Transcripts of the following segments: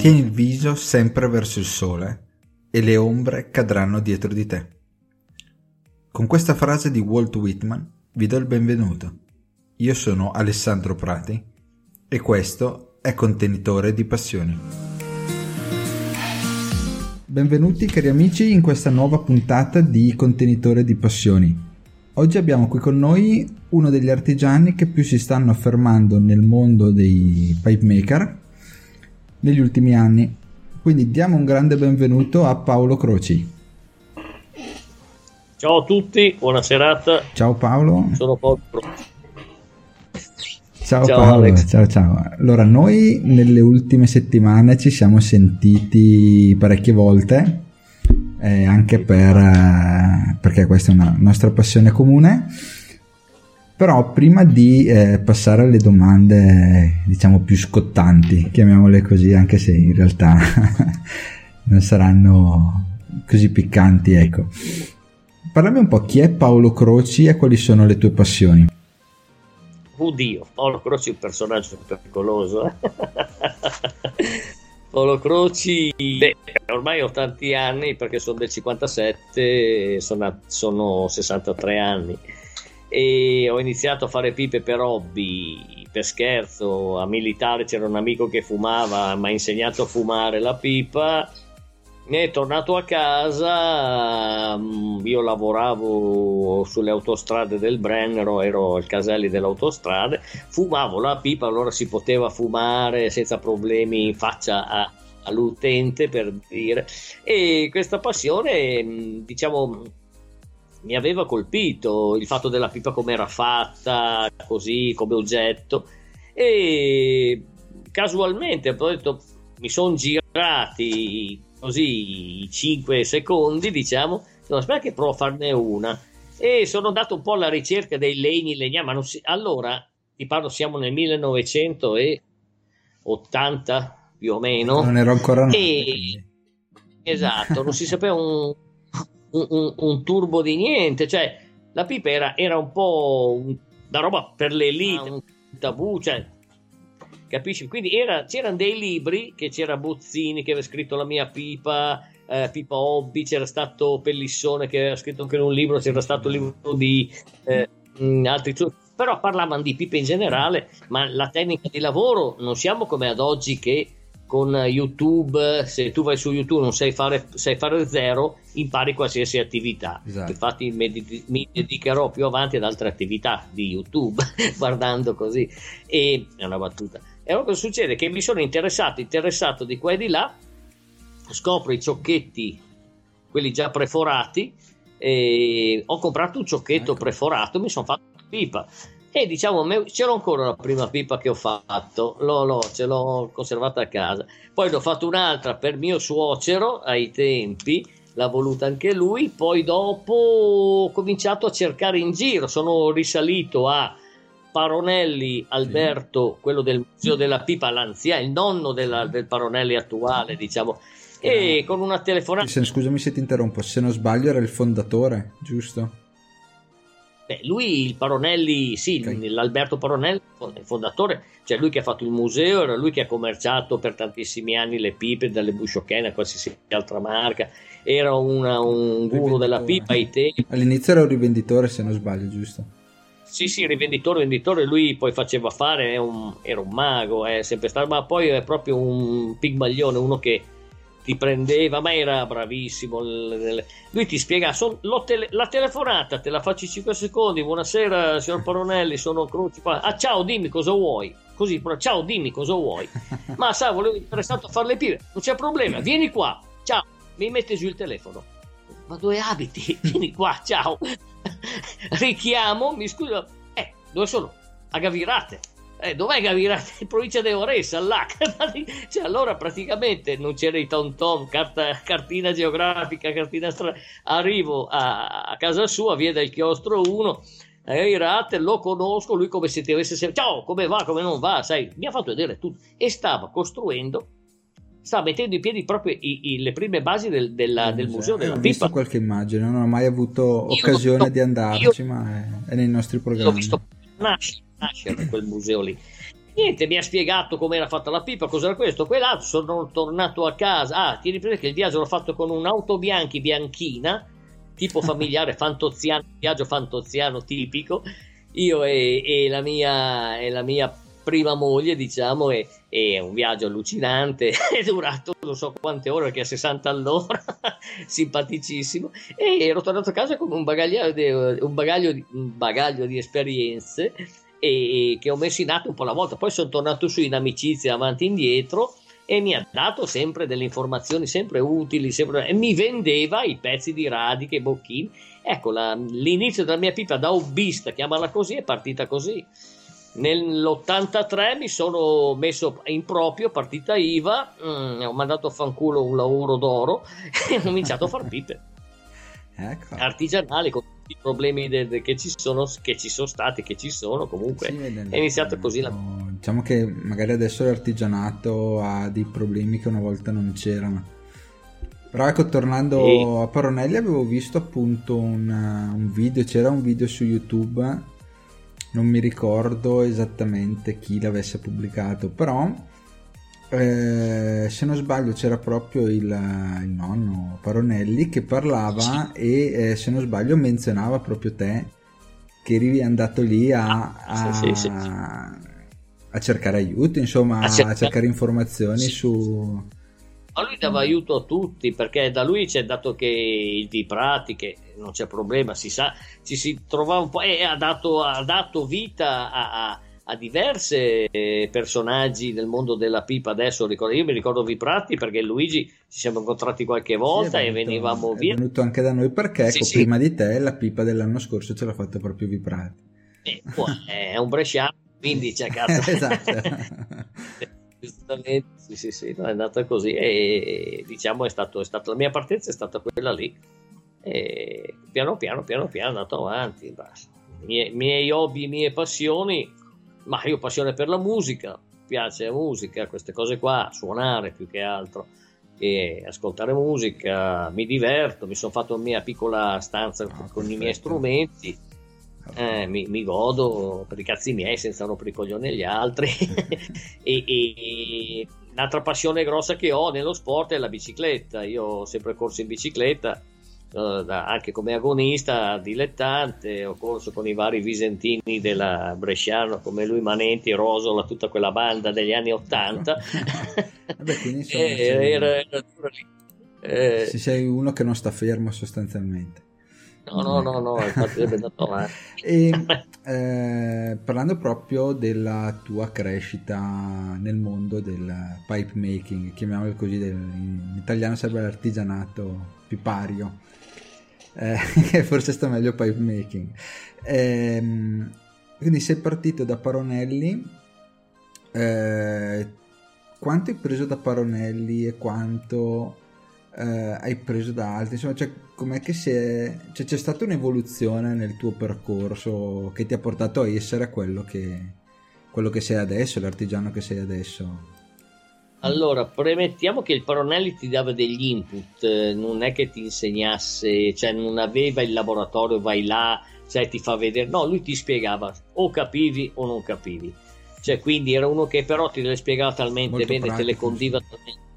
Tieni il viso sempre verso il sole e le ombre cadranno dietro di te. Con questa frase di Walt Whitman vi do il benvenuto. Io sono Alessandro Prati e questo è Contenitore di Passioni. Benvenuti cari amici in questa nuova puntata di Contenitore di Passioni. Oggi abbiamo qui con noi uno degli artigiani che più si stanno affermando nel mondo dei pipe maker negli ultimi anni. Quindi diamo un grande benvenuto a Paolo Croci. Ciao a tutti, buona serata. Ciao Paolo. Sono Paolo Croci. Ciao, ciao Paolo, Alex. ciao ciao. Allora, noi nelle ultime settimane ci siamo sentiti parecchie volte, eh, anche per, eh, perché questa è una nostra passione comune però prima di eh, passare alle domande, diciamo, più scottanti, chiamiamole così, anche se in realtà non saranno così piccanti, ecco. Parlami un po' chi è Paolo Croci e quali sono le tue passioni. Oddio, Paolo Croci è un personaggio pericoloso. Eh? Paolo Croci, beh, ormai ho tanti anni perché sono del 57, sono, sono 63 anni e ho iniziato a fare pipe per hobby, per scherzo, a militare c'era un amico che fumava, mi ha insegnato a fumare la pipa, mi è tornato a casa, mm, io lavoravo sulle autostrade del Brennero, ero il caselli delle autostrade, fumavo la pipa, allora si poteva fumare senza problemi in faccia a, all'utente per dire. E questa passione mm, diciamo mi aveva colpito il fatto della pipa come era fatta, così come oggetto. E casualmente ho detto mi sono girati così i 5 secondi diciamo aspetta che provo a farne una e sono andato un po' alla ricerca dei legni legnami ma non si... allora ti parlo siamo nel 1980 più o meno. Non ero ancora nato e... esatto non si sapeva un un, un, un, turbo di niente, cioè la pipa era, era un po' la roba per le elite, ah, un tabù, cioè, capisci? Quindi era, c'erano dei libri, che c'era Bozzini che aveva scritto La mia pipa, eh, Pipa Hobby, c'era stato Pellissone che aveva scritto anche un libro, c'era stato il libro di eh, altri però parlavano di pipe in generale, ma la tecnica di lavoro non siamo come ad oggi che con YouTube, se tu vai su YouTube non sai fare, sai fare zero, impari qualsiasi attività. Esatto. Infatti mi, mi, dedicherò più avanti ad altre attività di YouTube, guardando così. E è una battuta. E allora cosa succede? Che mi sono interessato, interessato di qua e di là, scopro i ciocchetti, quelli già preforati, ho comprato un ciocchetto ecco. preforato, mi sono fatto pipa e diciamo, ce l'ho ancora la prima pipa che ho fatto, l'ho, l'ho, ce l'ho conservata a casa. Poi ne ho fatto un'altra per mio suocero ai tempi, l'ha voluta anche lui. Poi dopo ho cominciato a cercare in giro, sono risalito a Paronelli Alberto, sì. quello del Museo della Pipa, l'anziano, il nonno della, del Paronelli attuale, diciamo. E con una telefonata. Scusami se ti interrompo, se non sbaglio era il fondatore, giusto? Beh, lui, il Paronelli, sì, okay. l'Alberto Paronelli, il fondatore, cioè lui che ha fatto il museo, era lui che ha commerciato per tantissimi anni le pipe dalle Busciocchene a qualsiasi altra marca, era una, un guru della pipa ai tempi. All'inizio era un rivenditore se non sbaglio, giusto? sì, sì, rivenditore, venditore, lui poi faceva fare, un, era un mago, è sempre stato, ma poi è proprio un pigmaglione, uno che ti prendeva, ma era bravissimo. Lui ti spiega, son, tele, la telefonata te la faccio in 5 secondi. Buonasera, signor Paronelli, sono Cruci. Ah, ciao, dimmi cosa vuoi. Così, ciao, dimmi cosa vuoi. ma sa, volevo interessato a fare le pive. Non c'è problema, vieni qua. Ciao, mi mette giù il telefono. Ma dove abiti? Vieni qua, ciao. richiamo, mi scusa, eh, dove sono? A Gavirate. Eh, dov'è Gavirate? In provincia di Oressa, là. cioè, allora praticamente non c'era i tom tom, carta, cartina geografica, cartina strana. Arrivo a, a, casa sua, via del chiostro 1, Gavirate, lo conosco, lui come se ti avesse sempre, ciao, come va, come non va, sai, mi ha fatto vedere tutto. E stava costruendo sta mettendo in piedi proprio i, i, le prime basi del, della, del museo della ho. Ho visto qualche immagine, non ho mai avuto io occasione so, di andarci, io, ma è, è, nei nostri programmi. Ho visto nascere, nascere quel museo lì. Niente, mi ha spiegato come era fatta la pipa, cos'era questo, quell'altro. Sono tornato a casa. Ah, tieni presente che il viaggio l'ho fatto con un'auto bianchi bianchina, tipo familiare, fantoziano, viaggio fantoziano tipico. Io e, e, la mia, e la mia prima moglie, diciamo, e, e un viaggio allucinante, è durato non so quante ore, perché a 60 all'ora, simpaticissimo, e ero tornato a casa con un bagaglio di, un bagaglio di, un bagaglio di esperienze e, che ho messo in atto un po' alla volta, poi sono tornato su in amicizia avanti e indietro e mi ha dato sempre delle informazioni sempre utili sempre, e mi vendeva i pezzi di radiche, bocchini. Ecco, la, l'inizio della mia pipa da hobbista, chiamala così, è partita così. Nell'83 mi sono messo in proprio partita IVA, mm, ho mandato a fanculo un lavoro d'oro e ho cominciato a far pipe. Ecco. Artigianali con tutti i problemi de- de- che, ci sono, che ci sono stati, che ci sono comunque. Sì, è iniziato così la... Diciamo che magari adesso l'artigianato ha dei problemi che una volta non c'erano. Però ecco, tornando e... a Paronelli, avevo visto appunto un, un video, c'era un video su YouTube non mi ricordo esattamente chi l'avesse pubblicato, però eh, se non sbaglio c'era proprio il, il, nonno Paronelli che parlava e eh, se non sbaglio menzionava proprio te che eri andato lì a, a, sì, sì, sì. a cercare aiuto, insomma a, a cercare informazioni su ma lui dava aiuto a tutti perché da lui c'è dato che il di pratiche non c'è problema, si sa, ci si trovava un po' e ha dato, ha dato vita a, a, a diversi personaggi del mondo della pipa. Adesso ricordo, io mi ricordo Viprati perché Luigi ci siamo incontrati qualche volta sì, venuto, e venivamo via. È venuto anche da noi perché sì, ecco, sì. prima di te la pipa dell'anno scorso ce l'ha fatta proprio Viprati. Eh, è un bresciano, quindi c'è cazzo. esatto. giustamente sì sì sì no, è andata così e diciamo è, stato, è stata la mia partenza è stata quella lì e piano piano piano piano è andato avanti Mie, miei hobby mie passioni ma io ho passione per la musica piace la musica queste cose qua suonare più che altro e ascoltare musica mi diverto mi sono fatto una mia piccola stanza oh, con i miei strumenti eh, mi, mi, godo per i cazzi miei senza rompere i coglioni agli altri. E, e, un'altra passione grossa che ho nello sport è la bicicletta. Io ho sempre corso in bicicletta uh, anche come agonista dilettante ho corso con i vari visentini della Bresciano come lui Manenti, Rosola tutta quella banda degli anni 80 Vabbè, quindi insomma, eh, eh, se sei uno che non sta fermo sostanzialmente. No, no, no, no, infatti è andato avanti. e eh, parlando proprio della tua crescita nel mondo del pipe making, chiamiamolo così, del, in italiano sarebbe l'artigianato pipario, eh, forse sta meglio pipe making. Eh, quindi sei partito da Paronelli, eh, quanto hai preso da Paronelli e quanto eh, hai preso da altri? Insomma, cioè, com'è che è, cioè, c'è stata un'evoluzione nel tuo percorso che ti ha portato a essere quello che, quello che sei adesso, l'artigiano che sei adesso? Allora, premettiamo che il Paronelli ti dava degli input, eh, non è che ti insegnasse, cioè non aveva il laboratorio, vai là, cioè ti fa vedere, no, lui ti spiegava o capivi o non capivi. Cioè, quindi era uno che però ti le spiegava talmente Molto bene, pratico. te le condiva talmente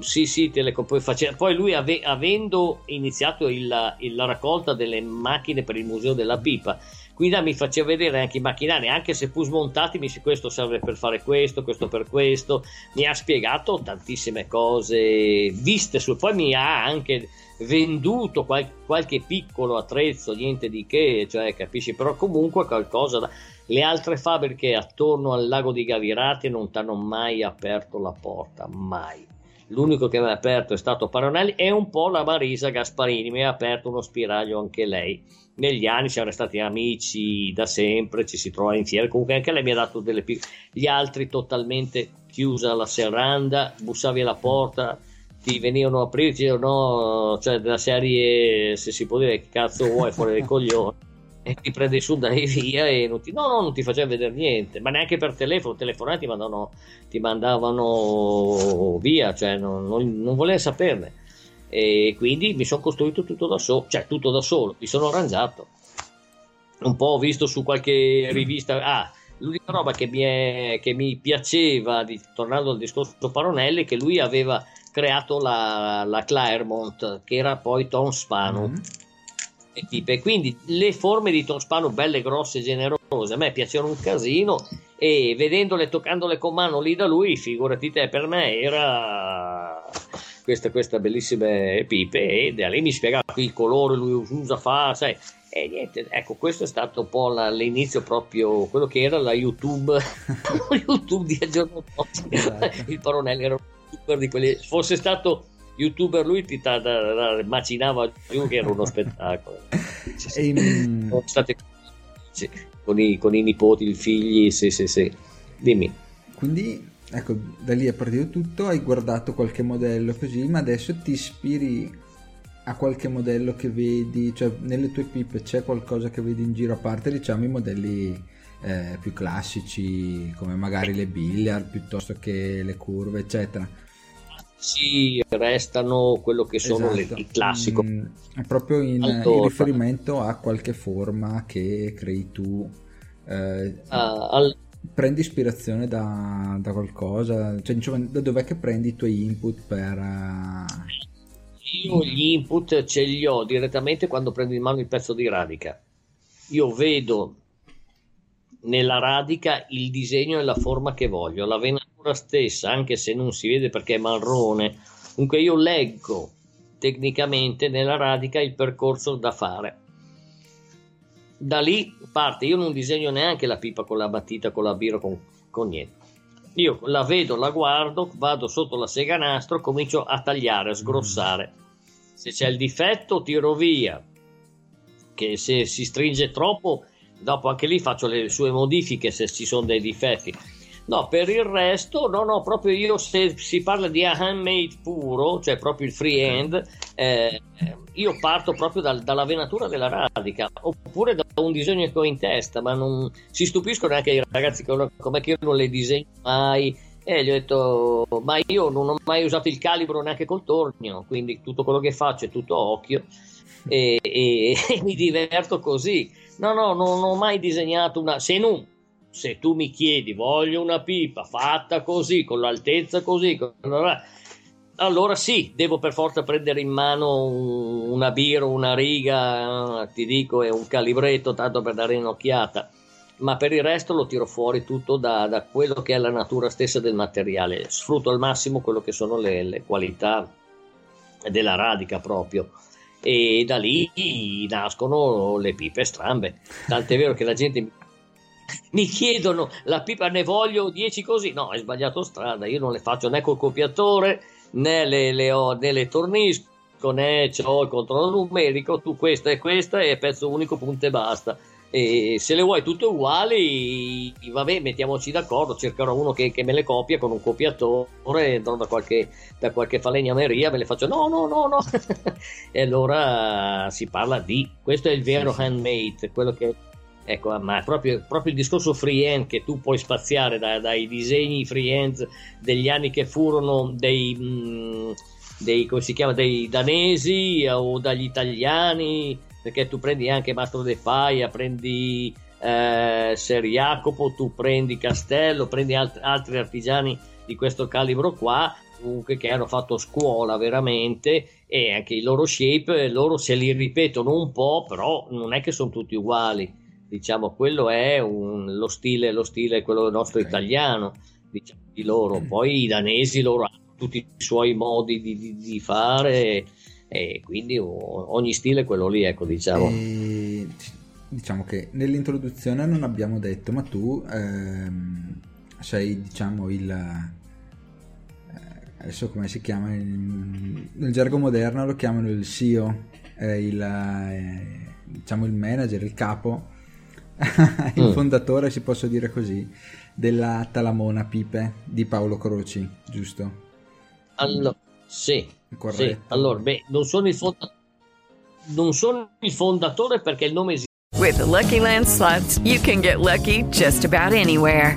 sì, sì, Telecom poi, faceva, poi lui ave, avendo iniziato il, il, la raccolta delle macchine per il museo della pipa, quindi mi faceva vedere anche i macchinari, anche se pur smontati, mi dice questo serve per fare questo, questo per questo, mi ha spiegato tantissime cose viste su, poi mi ha anche venduto qual- qualche piccolo attrezzo, niente di che, cioè capisci, però comunque qualcosa da... Le altre fabbriche attorno al lago di Gavirate non ti hanno mai aperto la porta, mai. L'unico che mi ha aperto è stato Paronelli e un po' la Marisa Gasparini, mi ha aperto uno spiraglio anche lei. Negli anni siamo stati amici da sempre, ci si trova in fiera, comunque anche lei mi ha dato delle piccole... Gli altri totalmente chiusa la serranda, bussavi alla porta, ti venivano a aprirti o no, cioè della serie se si può dire che cazzo vuoi fuori dai coglioni e ti prendi su dai via e non ti, no, no, non ti faceva vedere niente ma neanche per telefono, telefonati ti mandavano, ti mandavano via cioè non, non, non volevo saperne e quindi mi sono costruito tutto da solo cioè tutto da solo, mi sono arrangiato un po' ho visto su qualche rivista ah, l'unica roba che mi, è, che mi piaceva di, tornando al discorso Paronelli che lui aveva creato la, la Claremont, che era poi Tom Spano. Mm-hmm. E, e quindi le forme di Tom Spano belle, grosse, generose, a me piacevano un casino e vedendole, toccandole con mano lì da lui, figurati te, per me era queste, queste bellissime pipe e da lì mi spiegava il colore, lui usa, fa, sai, e niente, ecco, questo è stato un po' la, l'inizio proprio, quello che era la YouTube, YouTube di dopo, esatto. il Paronelli era youtuber di quelli. Fosse stato youtuber lui ti ta, da, da, macinava giù che era uno spettacolo. In... Sono state sì, con, i, con i nipoti, i figli, sì, sì, sì. Dimmi. Quindi, ecco, da lì è partito tutto, hai guardato qualche modello così, ma adesso ti ispiri a qualche modello che vedi, cioè nelle tue pipe c'è qualcosa che vedi in giro a parte, diciamo, i modelli eh, più classici come magari le billiard piuttosto che le curve eccetera sì, restano quello che sono esatto. le, il classico. Mm, è proprio in, in, riferimento a qualche forma che crei tu eh, uh, al... prendi ispirazione da, da qualcosa? Cioè diciamo, da dov'è che prendi i tuoi input per uh... io gli input ce li ho direttamente quando prendo in mano il pezzo di radica. Io vedo nella radica il disegno e la forma che voglio, la venatura stessa, anche se non si vede perché è marrone. Comunque io leggo tecnicamente nella radica il percorso da fare. Da lì parte, io non disegno neanche la pipa con la battita, con la biro, con, con niente. Io la vedo, la guardo, vado sotto la sega nastro, comincio a tagliare, a sgrossare. Se c'è il difetto, tiro via. Che se si stringe troppo, dopo anche lì faccio le sue modifiche se ci sono dei difetti. No, per il resto, no, no, proprio io se si parla di handmade puro, cioè proprio il freehand, eh, io parto proprio dal, dalla venatura della radica, oppure da un disegno che ho in testa, ma non si stupiscono anche i ragazzi come che io non le disegno mai. E gli ho detto, ma io non ho mai usato il calibro neanche col tornio, quindi tutto quello che faccio è tutto occhio e, e, e mi diverto così No, no, non ho mai disegnato una. Se non, se tu mi chiedi, voglio una pipa fatta così, con l'altezza così, allora sì, devo per forza prendere in mano una biro, una riga, ti dico, e un calibretto, tanto per dare un'occhiata. Ma per il resto lo tiro fuori tutto da, da quello che è la natura stessa del materiale. Sfrutto al massimo quello che sono le, le qualità della radica proprio e da lì nascono le pipe strambe. Tant'è vero che la gente mi chiedono la pipa ne voglio 10 così. No, hai sbagliato strada, io non le faccio né col copiatore né le, le, ho, né le tornisco né ho il controllo numerico. Tu questa e questa e pezzo unico, punto e basta e se le vuoi tutte uguali vabbè mettiamoci d'accordo cercherò uno che, che me le copia con un copiatore andrò da qualche, da qualche falegnameria me le faccio no no no no e allora si parla di questo è il vero handmade quello che ecco ma proprio, proprio il discorso freehand che tu puoi spaziare da, dai disegni freehand degli anni che furono dei, mh, mm, dei come si chiama dei danesi o dagli italiani perché tu prendi anche Mastro De Faia, prendi eh, Ser Jacopo, tu prendi Castello, prendi alt- altri artigiani di questo calibro qua, comunque che hanno fatto scuola veramente e anche i loro shape, loro se li ripetono un po', però non è che sono tutti uguali. Diciamo, quello è un, lo, stile, lo stile, quello nostro okay. italiano, diciamo, di loro. Poi i danesi loro hanno tutti i suoi modi di, di, di fare e quindi ogni stile è quello lì, ecco, diciamo. E, diciamo che nell'introduzione non abbiamo detto, ma tu ehm, sei, diciamo, il eh, adesso come si chiama nel gergo moderno lo chiamano il CEO il, eh, diciamo il manager il capo il mm. fondatore, si posso dire così, della Talamona Pipe di Paolo Croci, giusto? Allora, sì, sì. Allora, beh, non sono il fondatore. Non sono il fondatore perché il nome esiste. With the Lucky Land slots, you can get lucky just about anywhere.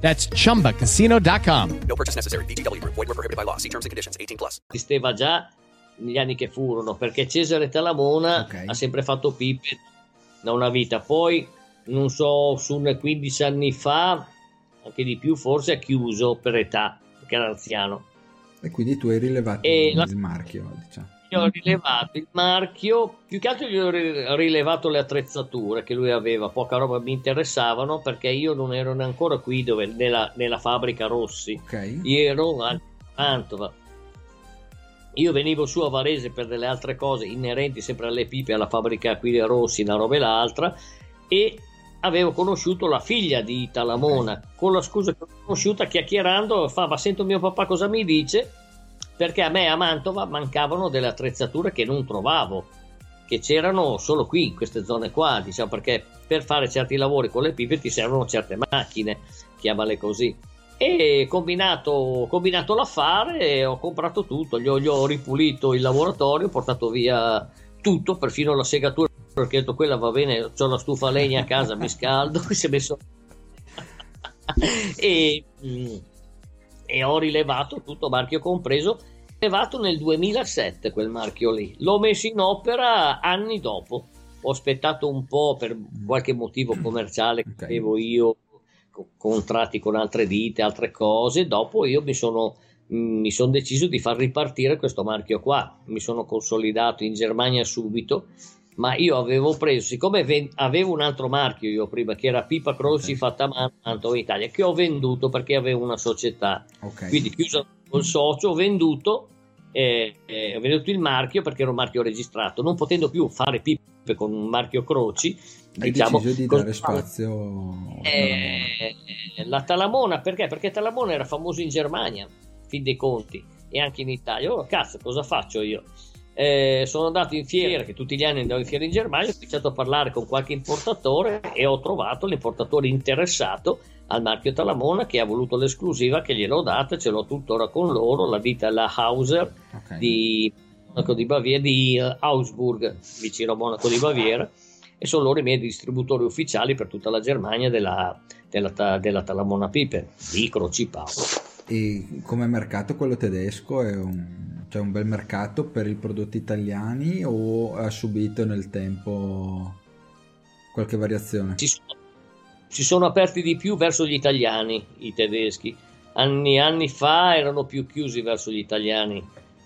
That's chumbacasino.com. No purchase necessary. BGW. Void were prohibited by law. See terms and conditions 18 plus. Esisteva già negli anni che furono, perché Cesare Talamona okay. ha sempre fatto pippe da una vita. Poi, non so, su 15 anni fa, anche di più, forse ha chiuso per età, perché era anziano. E quindi tu hai rilevato e il la... marchio, diciamo gli ho rilevato il marchio, più che altro gli ho rilevato le attrezzature che lui aveva, poca roba mi interessavano perché io non ero ancora qui dove, nella, nella fabbrica Rossi, okay. io ero a Mantova. Io venivo su a Varese per delle altre cose inerenti sempre alle pipe, alla fabbrica qui di Rossi, una roba e l'altra, e avevo conosciuto la figlia di Talamona, con la scusa che ho conosciuta chiacchierando, fa ma sento mio papà cosa mi dice perché a me a Mantova mancavano delle attrezzature che non trovavo, che c'erano solo qui, in queste zone qua, diciamo, perché per fare certi lavori con le pipe ti servono certe macchine, chiamale così. E combinato, combinato l'affare, ho comprato tutto, gli ho, gli ho ripulito il laboratorio, ho portato via tutto, perfino la segatura, perché ho detto quella va bene, ho la stufa a legna a casa, mi scaldo, si è messo... e, mm, e ho rilevato tutto, marchio compreso, rilevato nel 2007 quel marchio lì. L'ho messo in opera anni dopo. Ho aspettato un po' per qualche motivo commerciale che okay. avevo io, contratti con altre ditte, altre cose. Dopo io mi sono, mi sono deciso di far ripartire questo marchio qua. Mi sono consolidato in Germania subito ma io avevo preso, siccome ven- avevo un altro marchio io prima, che era Pipa Croci okay. fatta a Mantova Italia, che ho venduto perché avevo una società, okay. quindi chiuso col socio, ho venduto, eh, eh, ho venduto il marchio perché era un marchio registrato, non potendo più fare pipe con un marchio Croci, hai diciamo, deciso di dare spazio eh, la Talamona perché? Perché Talamona era famoso in Germania, fin dei conti, e anche in Italia. Oh, cazzo, cosa faccio io? Eh, sono andato in fiera, che tutti gli anni andavo in fiera in Germania, ho iniziato a parlare con qualche importatore e ho trovato l'importatore interessato al marchio Talamona che ha voluto l'esclusiva che gliel'ho data, ce l'ho tuttora con loro, la ditta è la Hauser okay. di Monaco di Baviera, di uh, Augsburg, vicino a Monaco di Baviera, e sono loro i miei distributori ufficiali per tutta la Germania della, della, della Talamona Pipe, di Croci Paolo. E come mercato quello tedesco è un c'è un bel mercato per i prodotti italiani o ha subito nel tempo qualche variazione? Si sono, si sono aperti di più verso gli italiani, i tedeschi. Anni, anni fa erano più chiusi verso gli italiani.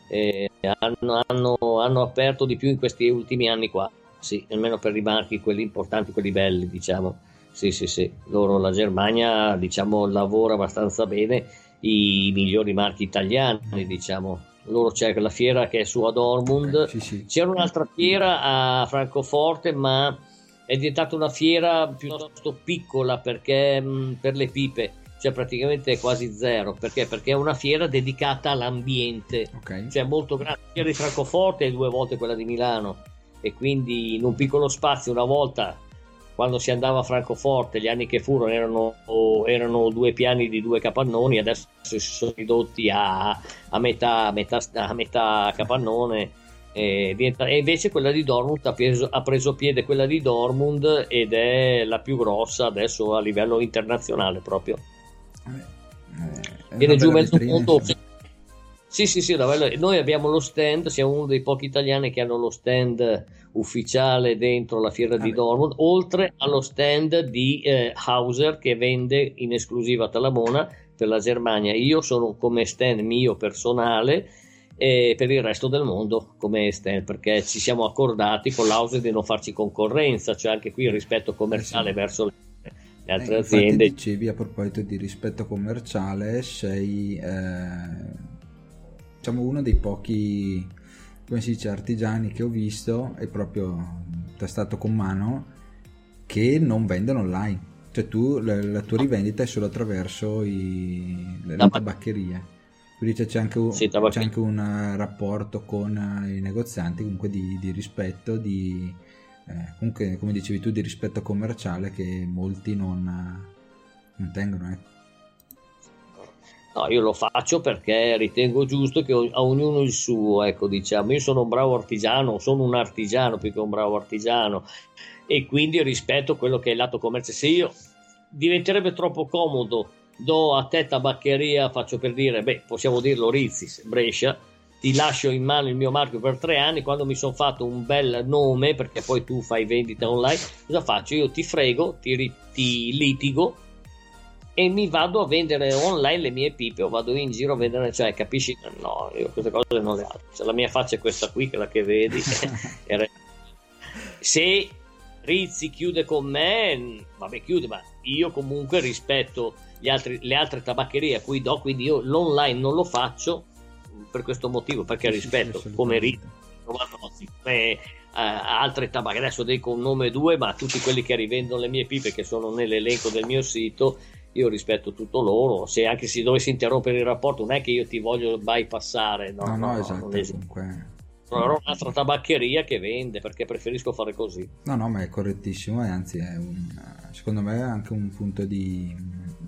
Eh, hanno, hanno, hanno, aperto di più in questi ultimi anni qua, sì, almeno per i marchi, quelli importanti, quelli belli, diciamo. Sì, sì, sì. Loro, la Germania, diciamo, lavora abbastanza bene i migliori marchi italiani, diciamo loro c'è la fiera che è su ad Ormund, okay, sì, sì. c'era un'altra fiera a Francoforte ma è diventata una fiera piuttosto piccola perché mh, per le pipe cioè praticamente quasi zero. Perché? Perché è una fiera dedicata all'ambiente, Ok. cioè molto grande. La fiera di Francoforte è due volte quella di Milano e quindi in un piccolo spazio una volta quando si andava a Francoforte, gli anni che furono erano, erano due piani di due capannoni, adesso si sono ridotti a, a metà, metà, a metà capannone. E, e invece quella di Dortmund ha preso, ha preso piede quella di Dortmund ed è la più grossa adesso a livello internazionale proprio. Eh, Viene una giù mezzo insomma. Sì, sì, sì, noi abbiamo lo stand, siamo uno dei pochi italiani che hanno lo stand ufficiale dentro la fiera di Ah. Dortmund, oltre allo stand di eh, Hauser che vende in esclusiva a Talamona per la Germania. Io sono come stand mio personale e per il resto del mondo come stand perché ci siamo accordati con l'Hauser di non farci concorrenza, cioè anche qui il rispetto commerciale Eh sì. verso le, le altre Eh, aziende. dicevi a proposito di rispetto commerciale, sei eh, diciamo uno dei pochi come si dice artigiani che ho visto e proprio testato con mano che non vendono online. Cioè tu la, la tua rivendita è solo attraverso i, le, le Tabac- tabaccherie. Quindi c'è, anche, un, Sì, c'è anche un rapporto con eh, i negozianti comunque di, di rispetto, di, eh, comunque come dicevi tu di rispetto commerciale che molti non, eh, non tengono ecco. No, io lo faccio perché ritengo giusto che a ognuno il suo, ecco, diciamo, io sono un bravo artigiano, sono un artigiano più che un bravo artigiano e quindi rispetto quello che è il lato commerciale. Se io diventerebbe troppo comodo, do a te tabaccheria, faccio per dire, beh, possiamo dirlo Rizzis, Brescia, ti lascio in mano il mio marchio per tre anni, quando mi sono fatto un bel nome, perché poi tu fai vendita online, cosa faccio? Io ti frego, ti, ti litigo e mi vado a vendere online le mie pipe o vado in giro a vendere, cioè capisci? No, io queste cose non le ho. Cioè, la mia faccia è questa qui, quella che vedi. Era- Se Rizzi chiude con me, vabbè chiude, ma io comunque rispetto gli altri- le altre tabaccherie a cui do, quindi io l'online non lo faccio per questo motivo, perché Sì, sì, sì, rispetto come. Rizzi come eh, altre tabacche, adesso dico un nome due, ma tutti quelli che rivendono le mie pipe che sono nell'elenco del mio sito, io rispetto tutto loro, se anche se dovessi interrompere il rapporto non è che io ti voglio bypassare, no, No, no, no, esatto, non comunque Troverò un'altra tabaccheria che vende perché preferisco fare così. No, no, ma è correttissimo e anzi è un, secondo me è anche un punto di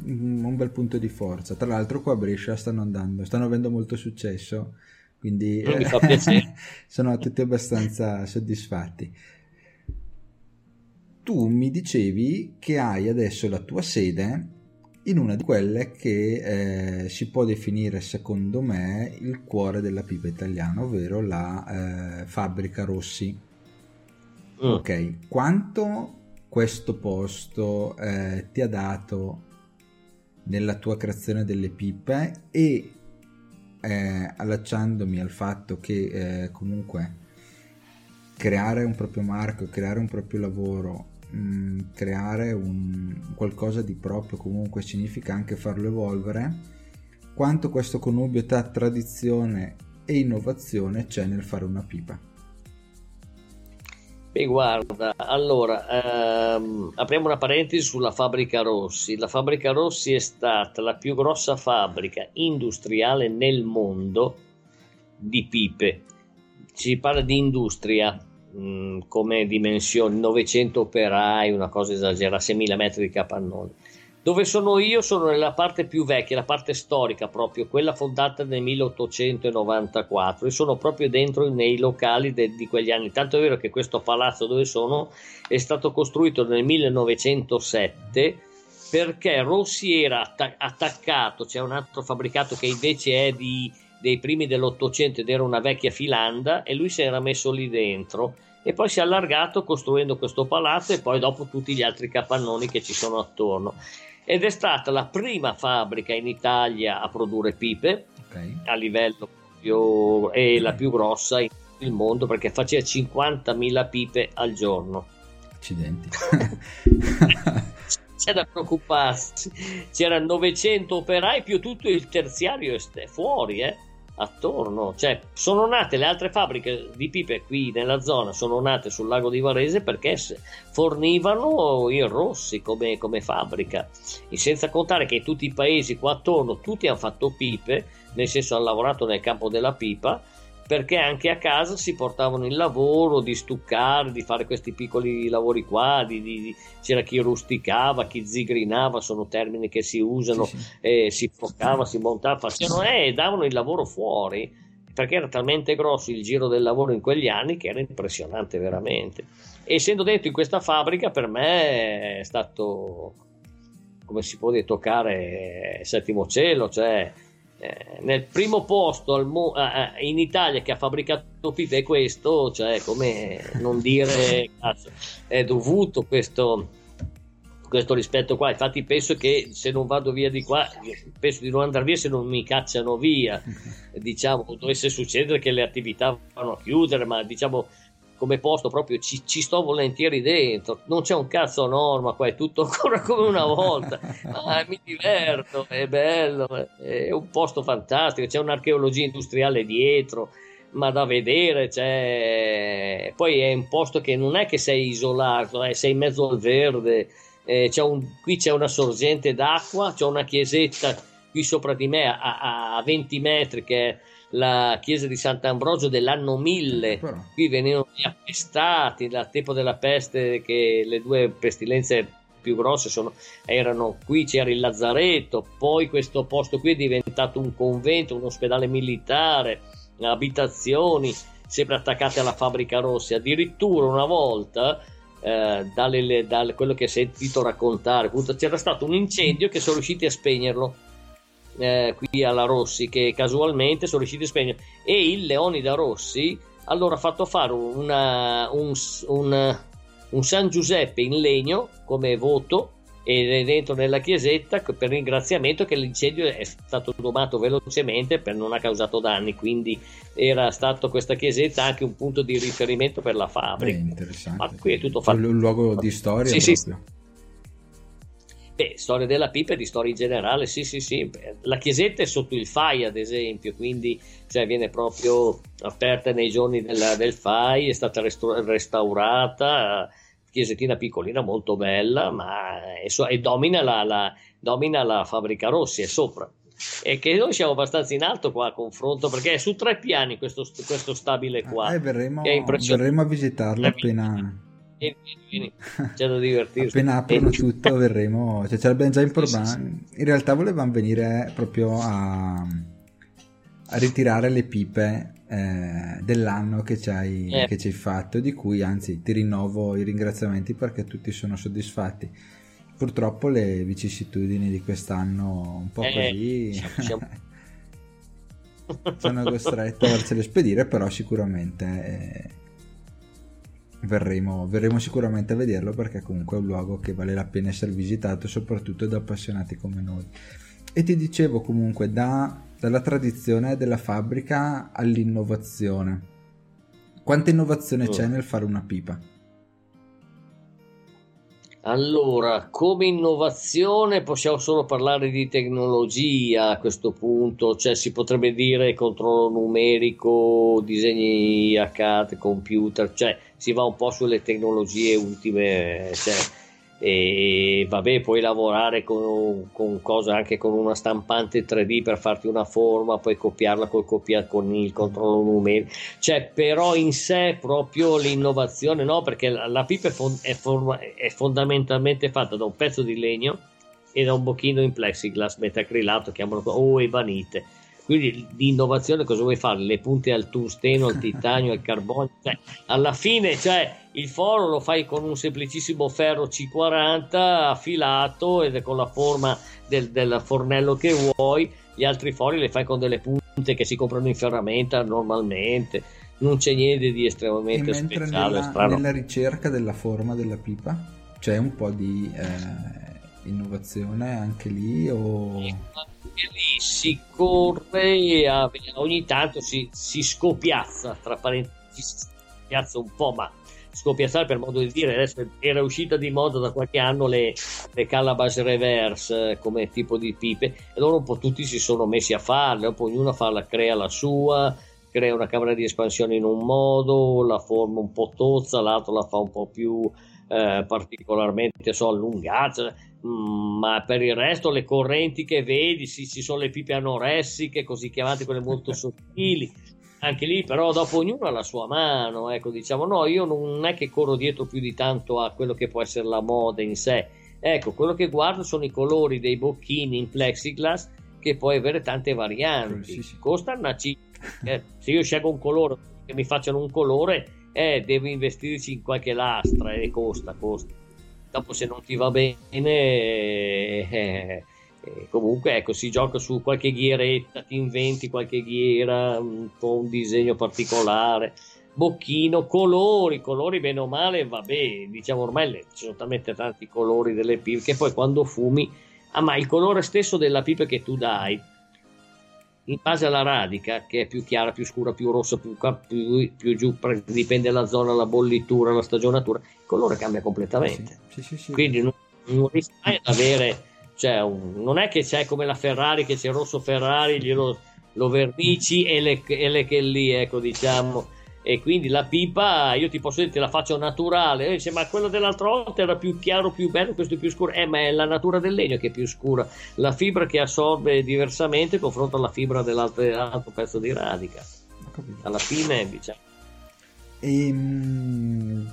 un bel punto di forza. Tra l'altro qua a Brescia stanno andando, stanno avendo molto successo, quindi Mi fa piacere. sono tutti abbastanza soddisfatti. Tu mi dicevi che hai adesso la tua sede in una di quelle che eh, si può definire secondo me il cuore della pipa italiana, ovvero la eh, fabbrica Rossi. Mm. Ok, quanto questo posto eh, ti ha dato nella tua creazione delle pipe e eh, allacciandomi al fatto che eh, comunque creare un proprio marchio, creare un proprio lavoro, mh, creare un qualcosa di proprio comunque significa anche farlo evolvere, quanto questo connubio tra tradizione e innovazione c'è nel fare una pipa. Beh, guarda, allora, ehm, apriamo una parentesi sulla fabbrica Rossi. La fabbrica Rossi è stata la più grossa fabbrica industriale nel mondo di pipe. Si parla di industria mh, come dimensioni, 900 operai, una cosa esagerata, 6.000 metri di capannoni. Dove sono io sono nella parte più vecchia, la parte storica proprio, quella fondata nel 1894 e sono proprio dentro nei locali de- di quegli anni. Tanto è vero che questo palazzo dove sono è stato costruito nel 1907 perché Rossi era atta- attaccato, c'è un altro fabbricato che invece è di, dei primi dell'Ottocento ed era una vecchia filanda e lui si era messo lì dentro e poi si è allargato costruendo questo palazzo e poi dopo tutti gli altri capannoni che ci sono attorno. Ed è stata la prima fabbrica in Italia a produrre pipe Ok? a livello più, e la più grossa in tutto il mondo perché faceva 50.000 pipe al giorno. Accidenti. C'è da preoccuparsi, c'erano 900 operai più tutto il terziario est- fuori, eh? Attorno, cioè sono nate le altre fabbriche di pipe qui nella zona, sono nate sul lago di Varese perché fornivano il Rossi come, come fabbrica, e senza contare che tutti i paesi qua attorno tutti hanno fatto pipe, nel senso hanno lavorato nel campo della pipa perché anche a casa si portavano il lavoro di stuccare, di fare questi piccoli lavori qua, di, di, c'era chi rusticava, chi zigrinava, sono termini che si usano, sì, sì. Eh, si foccava, si montava, facevano e eh, davano il lavoro fuori, perché era talmente grosso il giro del lavoro in quegli anni che era impressionante veramente. E essendo dentro in questa fabbrica per me è stato, come si può dire, toccare settimo cielo, cioè eh, nel primo posto mo- eh, in Italia che ha fabbricato pipe è questo, cioè come non dire cazzo, è dovuto questo, questo rispetto qua. Infatti, penso che se non vado via di qua, penso di non andare via se non mi cacciano via. Diciamo, dovesse succedere che le attività vanno a chiudere, ma diciamo come posto proprio ci, ci, sto volentieri dentro. Non c'è un cazzo a norma qua è tutto ancora come una volta. Ah, mi diverto è bello è un posto fantastico c'è un'archeologia industriale dietro ma da vedere c'è poi è un posto che non è che sei isolato eh, sei in mezzo al verde eh, c'è un, qui c'è una sorgente d'acqua c'è una chiesetta qui sopra di me a, a 20 metri che è la chiesa di Sant'Ambrogio dell'anno 1000. Però. Qui venivano gli appestati dal tempo della peste, che le due pestilenze più grosse sono, erano qui, c'era il Lazzaretto, poi questo posto qui è diventato un convento, un ospedale militare, abitazioni, sempre attaccate alla fabbrica Rossi. Addirittura una volta. Eh, dalle, dalle, quello che hai sentito raccontare, c'era stato un incendio che sono riusciti a spegnerlo eh, qui alla Rossi che casualmente sono riusciti a spegnere. E il Leonida Rossi allora ha fatto fare una, un, un, un, San Giuseppe in legno come voto e dentro nella chiesetta per ringraziamento che l'incendio è stato domato velocemente per non ha causato danni. Quindi era stato questa chiesetta anche un punto di riferimento per la fabbrica. Beh, interessante. Ma qui è tutto fatto un luogo di storia sì, proprio. sì Beh, storia della pipa e di storia in generale, sì, sì, sì. La chiesetta è sotto il FAI, ad esempio, quindi cioè, viene proprio aperta nei giorni del, del FAI, è stata restaur- restaurata, chiesettina piccolina, molto bella, ma è so- e domina la, la, domina la fabbrica Rossi, è sopra. E che noi siamo abbastanza in alto qua a confronto, perché è su tre piani questo, questo stabile qua. Eh, verremo, verremo a visitarlo appena Vieni, vieni, c'è da divertirsi. Appena aprono tutto verremo, cioè ce l'abbiamo già in programma. In realtà volevamo venire proprio a, a ritirare le pipe eh, dell'anno che ci, hai, eh. che ci hai fatto, di cui anzi ti rinnovo i ringraziamenti perché tutti sono soddisfatti. Purtroppo le vicissitudini di quest'anno un po' eh, così siamo, siamo... sono costretto a farcele spedire, però sicuramente eh, verremo, verremo sicuramente a vederlo perché comunque è un luogo che vale la pena essere visitato soprattutto da appassionati come noi. E ti dicevo comunque da, dalla tradizione della fabbrica all'innovazione. Quanta innovazione oh. c'è nel fare una pipa? Allora, come innovazione possiamo solo parlare di tecnologia a questo punto, cioè si potrebbe dire controllo numerico, disegni a CAD, computer, cioè si va un po' sulle tecnologie ultime, cioè, e vabbè puoi lavorare con, con cose anche con una stampante 3D per farti una forma poi copiarla col copia, con il controllo numerico cioè però in sé proprio l'innovazione no perché la, la pipa è, fond- è, forma- è fondamentalmente fatta da un pezzo di legno e da un bocchino in plexiglass metacrilato chiamano o evanite quindi di innovazione cosa vuoi fare? Le punte al tungsteno, al titanio, al carbonio? Cioè, alla fine, cioè, il foro lo fai con un semplicissimo ferro C40 affilato ed è con la forma del, del fornello che vuoi. Gli altri fori li fai con delle punte che si comprano in ferramenta normalmente. Non c'è niente di estremamente speciale. Nella, nella ricerca della forma della pipa c'è un po' di eh, innovazione anche lì? O lì si corre a, ogni tanto si, si scopiazza tra parentesi si scopiazza un po' ma scopiazzare per modo di dire adesso era uscita di moda da qualche anno le, le Calabash Reverse come tipo di pipe e loro un po' tutti si sono messi a farle, poi ognuno farla, crea la sua, crea una camera di espansione in un modo, la forma un po' tozza, l'altro la fa un po' più eh, particolarmente so, allungata, mm, ma per il resto le correnti che vedi, sì, ci sono le pipe anoressiche, così chiamate quelle molto sottili, anche lì però dopo ognuno ha la sua mano, ecco diciamo no, io non è che corro dietro più di tanto a quello che può essere la moda in sé, ecco quello che guardo sono i colori dei bocchini in plexiglass che puoi avere tante varianti, sì, sì. costano una cifra, eh, se io scelgo un colore che mi facciano un colore eh, devo investirci in qualche lastra e costa, costa. Dopo se non ti va bene, eh, eh, comunque ecco, si gioca su qualche ghieretta, ti inventi qualche ghiera, un po' un disegno particolare, bocchino, colori, colori bene o male, vabbè, diciamo ormai ci sono talmente tanti colori delle pipe che poi quando fumi, ah ma il colore stesso della pipa che tu dai, in base alla radica, che è più chiara, più scura, più rossa, più, più, più giù, dipende dalla zona, la bollitura, la stagionatura, il colore cambia completamente. Sì, sì, sì, Quindi non, non riesci ad avere, cioè, un, non è che c'è come la Ferrari, che c'è il rosso Ferrari, glielo, lo vernici e le, e le che lì, ecco, diciamo e quindi la pipa io ti posso dire te la faccio naturale. E dice ma quello dell'altra volta era più chiaro più bello questo è più scuro. Eh ma è la natura del legno che è più scura. La fibra che assorbe diversamente confronto alla fibra dell'altro pezzo di radica. Alla fine diciamo. Ehm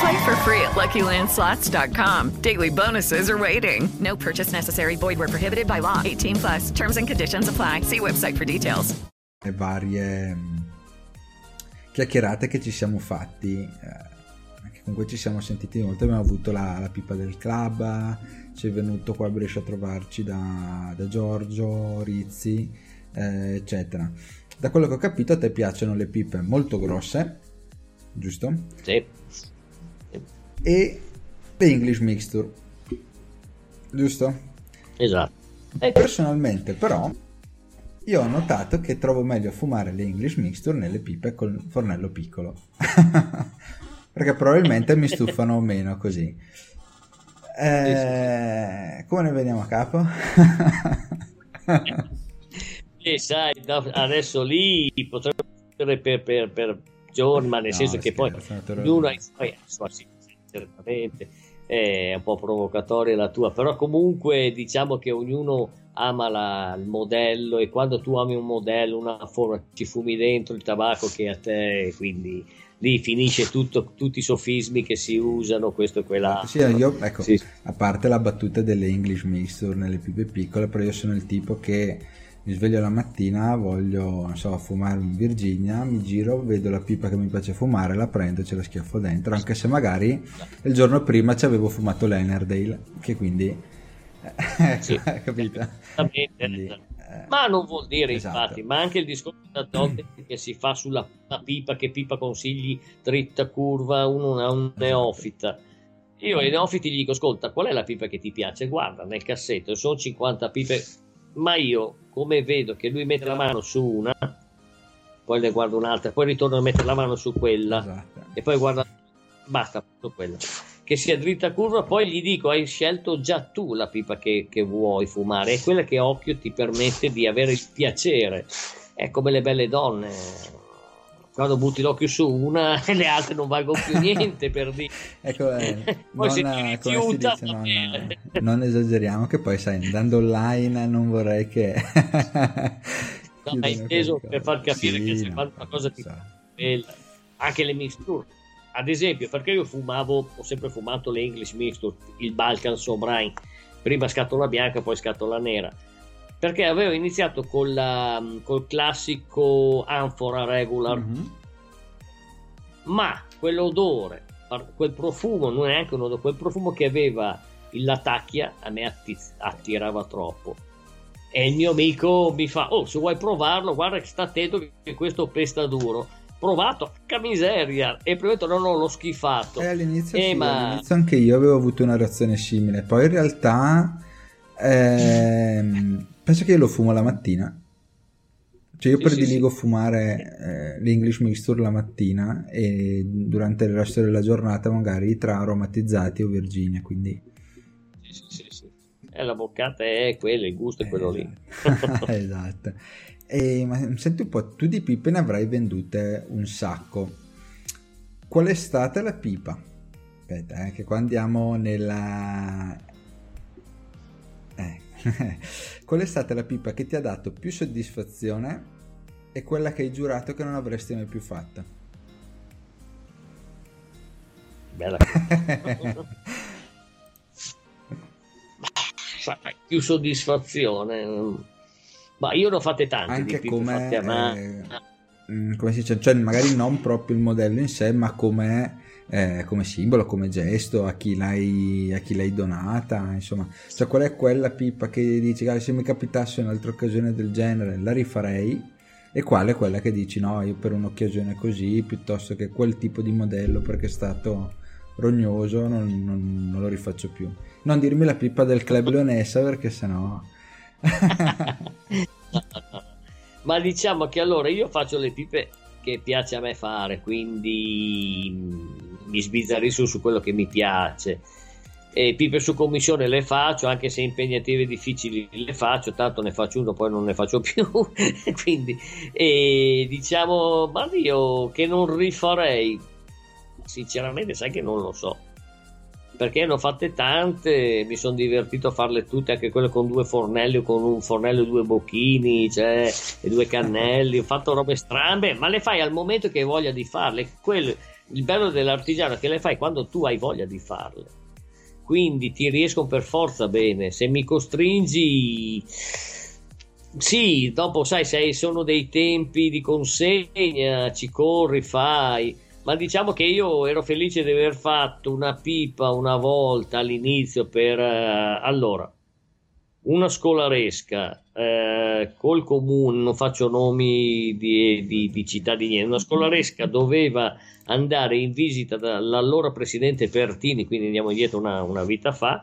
Play for free at LuckyLandSlots.com. Daily bonuses are waiting. No purchase necessary. Void where prohibited by law. 18 plus. Terms and conditions apply. See website for details. Le varie mm, chiacchierate che ci siamo fatti, eh, comunque ci siamo sentiti molto. Abbiamo avuto la, la pipa del club, ci è venuto qua a Brescia a trovarci da, da Giorgio Rizzi, eh, eccetera. Da quello che ho capito, a te piacciono le pipe molto grosse, giusto? Sì e The English Mixture. Giusto? Esatto. E personalmente però io ho notato che trovo meglio fumare le English Mixture nelle pipe col fornello piccolo. Perché probabilmente mi stufano meno così. Eh, come ne veniamo a capo? e sai, adesso lì potrebbe essere per, per, per giorni, ma nel no, senso che poi ognuno ha i suoi certamente è un po' provocatoria la tua, però comunque diciamo che ognuno ama la, il modello e quando tu ami un modello, una forma, ci fumi dentro il tabacco che a te, quindi lì finisce tutto, tutti i sofismi che si usano, questo e quell'altro. Sì, io, ecco, sì. a parte la battuta delle English Mixture nelle pipe piccole, però io sono il tipo che mi sveglio la mattina, voglio, non so, fumare un Virginia, mi giro, vedo la pipa che mi piace fumare, la prendo e ce la schiaffo dentro, anche se magari il giorno prima ci avevo fumato l'Enerdale, che quindi... ecco, sì, capito? Quindi, eh, ma non vuol dire esatto. infatti, ma anche il discorso da dog che si fa sulla pipa, che pipa consigli dritta, curva, uno è un neofita. Io ai neofiti gli dico, ascolta, qual è la pipa che ti piace? Guarda, nel cassetto, sono 50 pipe ma io come vedo che lui mette la mano su una, poi ne guardo un'altra, poi ritorno a mettere la mano su quella esatto. e poi guarda, basta su quella. Che sia dritta curva, poi gli dico: Hai scelto già tu la pipa che, che vuoi fumare, è quella che occhio ti permette di avere il piacere. È come le belle donne, quando butti l'occhio su una e le altre non valgono più niente per dire ecco eh, poi non, se ti rifiuta dice, non, non, esageriamo che poi sai andando online non vorrei che No, ma inteso per far capire sì, che c'è no, qualcosa di bella. Anche le mixture. Ad esempio, perché io fumavo, ho sempre fumato le English mixture, il Balkan Sobrine, prima scatola bianca, poi scatola nera. Perché avevo iniziato con la, col classico Amphora Regular, mm-hmm. ma quell'odore, quel profumo, non è neanche un odore, quel profumo che aveva il Latacchia a me attirava troppo. E il mio amico mi fa oh se vuoi provarlo guarda che sta attento che questo pesta duro. Provato che miseria! E prima non ho lo schifato. E all'inizio, eh, sì, ma... all'inizio anche io avevo avuto una reazione simile. Poi in realtà ehm, penso che io lo fumo la mattina cioè io sì, prediligo sì, fumare eh, l'English mixture la mattina e durante il resto della giornata magari tra aromatizzati o virginia quindi sì, sì, sì eh, la boccata è quella, il gusto è quello lì. esatto. E, ma senti un po', tu di pipe ne avrai vendute un sacco. Qual è stata la pipa? Aspetta, eh, che qua andiamo nella... Qual è stata la pipa che ti ha dato più soddisfazione e quella che hai giurato che non avresti mai più fatta? Bella. più soddisfazione. Ma io ne ho fatte tante Anche come, eh, mm, come si dice, cioè magari non proprio il modello in sé, ma come, eh, come simbolo, come gesto, a chi, l'hai, a chi l'hai donata, insomma. Cioè qual è quella pipa che dici, ah, se mi capitasse un'altra occasione del genere la rifarei? E qual è quella che dici, no, io per un'occasione così, piuttosto che quel tipo di modello perché è stato rognoso, non, non, non lo rifaccio più. Non dirmi la pippa del club leonessa perché sennò... Ma diciamo che allora io faccio le pipe che piace a me fare, quindi mi sbizzarrisco su quello che mi piace. E pipe su commissione le faccio, anche se impegnative e difficili le faccio, tanto ne faccio uno, poi non ne faccio più. quindi, e diciamo, ma io che non rifarei, sinceramente, sai che non lo so perché ne ho fatte tante, mi sono divertito a farle tutte, anche quelle con due fornelli o con un fornello e due bocchini, cioè, e due cannelli, ho fatto robe strane, ma le fai al momento che hai voglia di farle. Quello, il bello dell'artigiano è che le fai quando tu hai voglia di farle. Quindi ti riescono per forza bene. Se mi costringi sì, dopo sai, se sono dei tempi di consegna, ci corri, fai ma diciamo che io ero felice di aver fatto una pipa una volta all'inizio per uh, allora una scolaresca eh, col comune, non faccio nomi di, di, di città di niente, una scolaresca doveva andare in visita dall'allora presidente Pertini, quindi andiamo indietro una, una vita fa,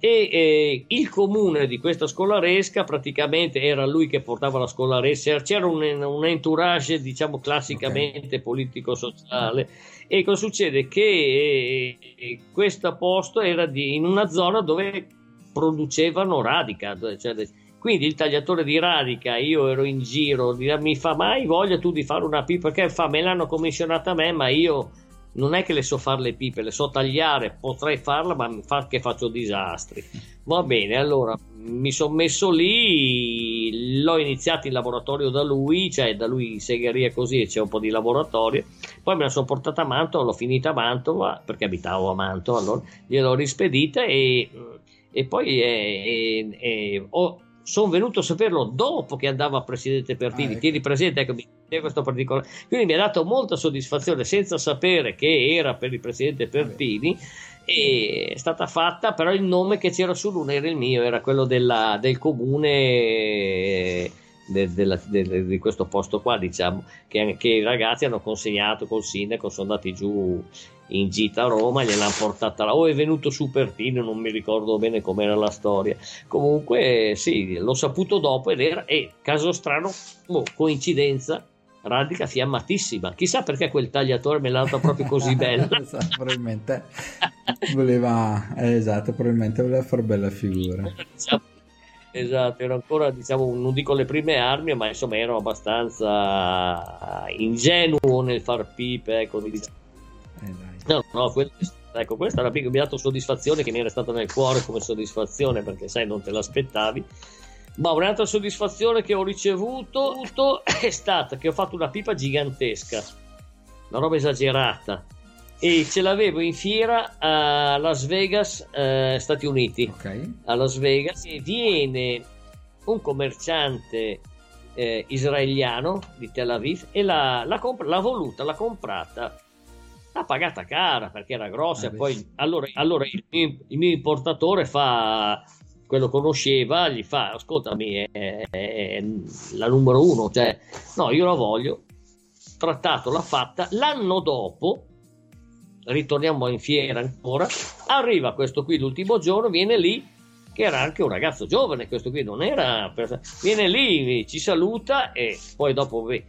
e eh, il comune di questa scolaresca praticamente era lui che portava la scolaresca c'era un, un entourage diciamo classicamente okay. politico-sociale e cosa succede? che eh, questo posto era di, in una zona dove producevano radica cioè, quindi il tagliatore di radica io ero in giro mi fa mai voglia tu di fare una pipa perché fa me l'hanno commissionata a me ma io non è che le so fare le pipe, le so tagliare, potrei farla, ma fa che faccio disastri. Va bene, allora mi sono messo lì, l'ho iniziato in laboratorio da lui, cioè da lui segheria così, c'è un po' di laboratorio, poi me la sono portata a Mantova, l'ho finita a Mantova, perché abitavo a Mantova, allora gliel'ho rispedita e, e poi eh, eh, ho sono venuto a saperlo dopo che andava a presidente Pertini. Ah, ecco. Tieni presente ecco, questo particolare. Quindi mi ha dato molta soddisfazione senza sapere che era per il presidente Pertini. È stata fatta, però il nome che c'era su l'una era il mio, era quello della, del comune. De, de, de, di questo posto qua, diciamo, che, che, i ragazzi hanno consegnato col sindaco, sono andati giù in gita a Roma, gliel'hanno portata là, o è venuto su Pertino, non mi ricordo bene com'era la storia. Comunque, sì, l'ho saputo dopo ed era, e caso strano, oh, coincidenza, radica fiammatissima. Chissà perché quel tagliatore me l'ha data proprio così bella. esatto, probabilmente voleva, eh, esatto, probabilmente voleva far bella figura. Esatto, ero ancora, diciamo, non dico le prime armi, ma insomma ero abbastanza ingenuo nel far pipe, ecco, diciamo. eh, No, no, quel, ecco, questa era, mi ha dato soddisfazione che mi era stata nel cuore come soddisfazione perché sai, non te l'aspettavi. Ma un'altra soddisfazione che ho ricevuto è stata che ho fatto una pipa gigantesca, una roba esagerata, e ce l'avevo in fiera a Las Vegas, eh, Stati Uniti. Ok. A Las Vegas e viene un commerciante eh, israeliano di Tel Aviv e l'ha, l'ha, comp- l'ha voluta, l'ha comprata l'ha pagata cara perché era grossa. Ah, poi allora, allora il, mio, il, mio, importatore fa quello conosceva, gli fa: Ascoltami, è, è la numero uno, cioè, no, io la voglio. Trattato, l'ha fatta. L'anno dopo, ritorniamo in fiera ancora. Arriva questo qui l'ultimo giorno, viene lì che era anche un ragazzo giovane, questo qui non era... Viene lì, ci saluta e poi dopo, beh,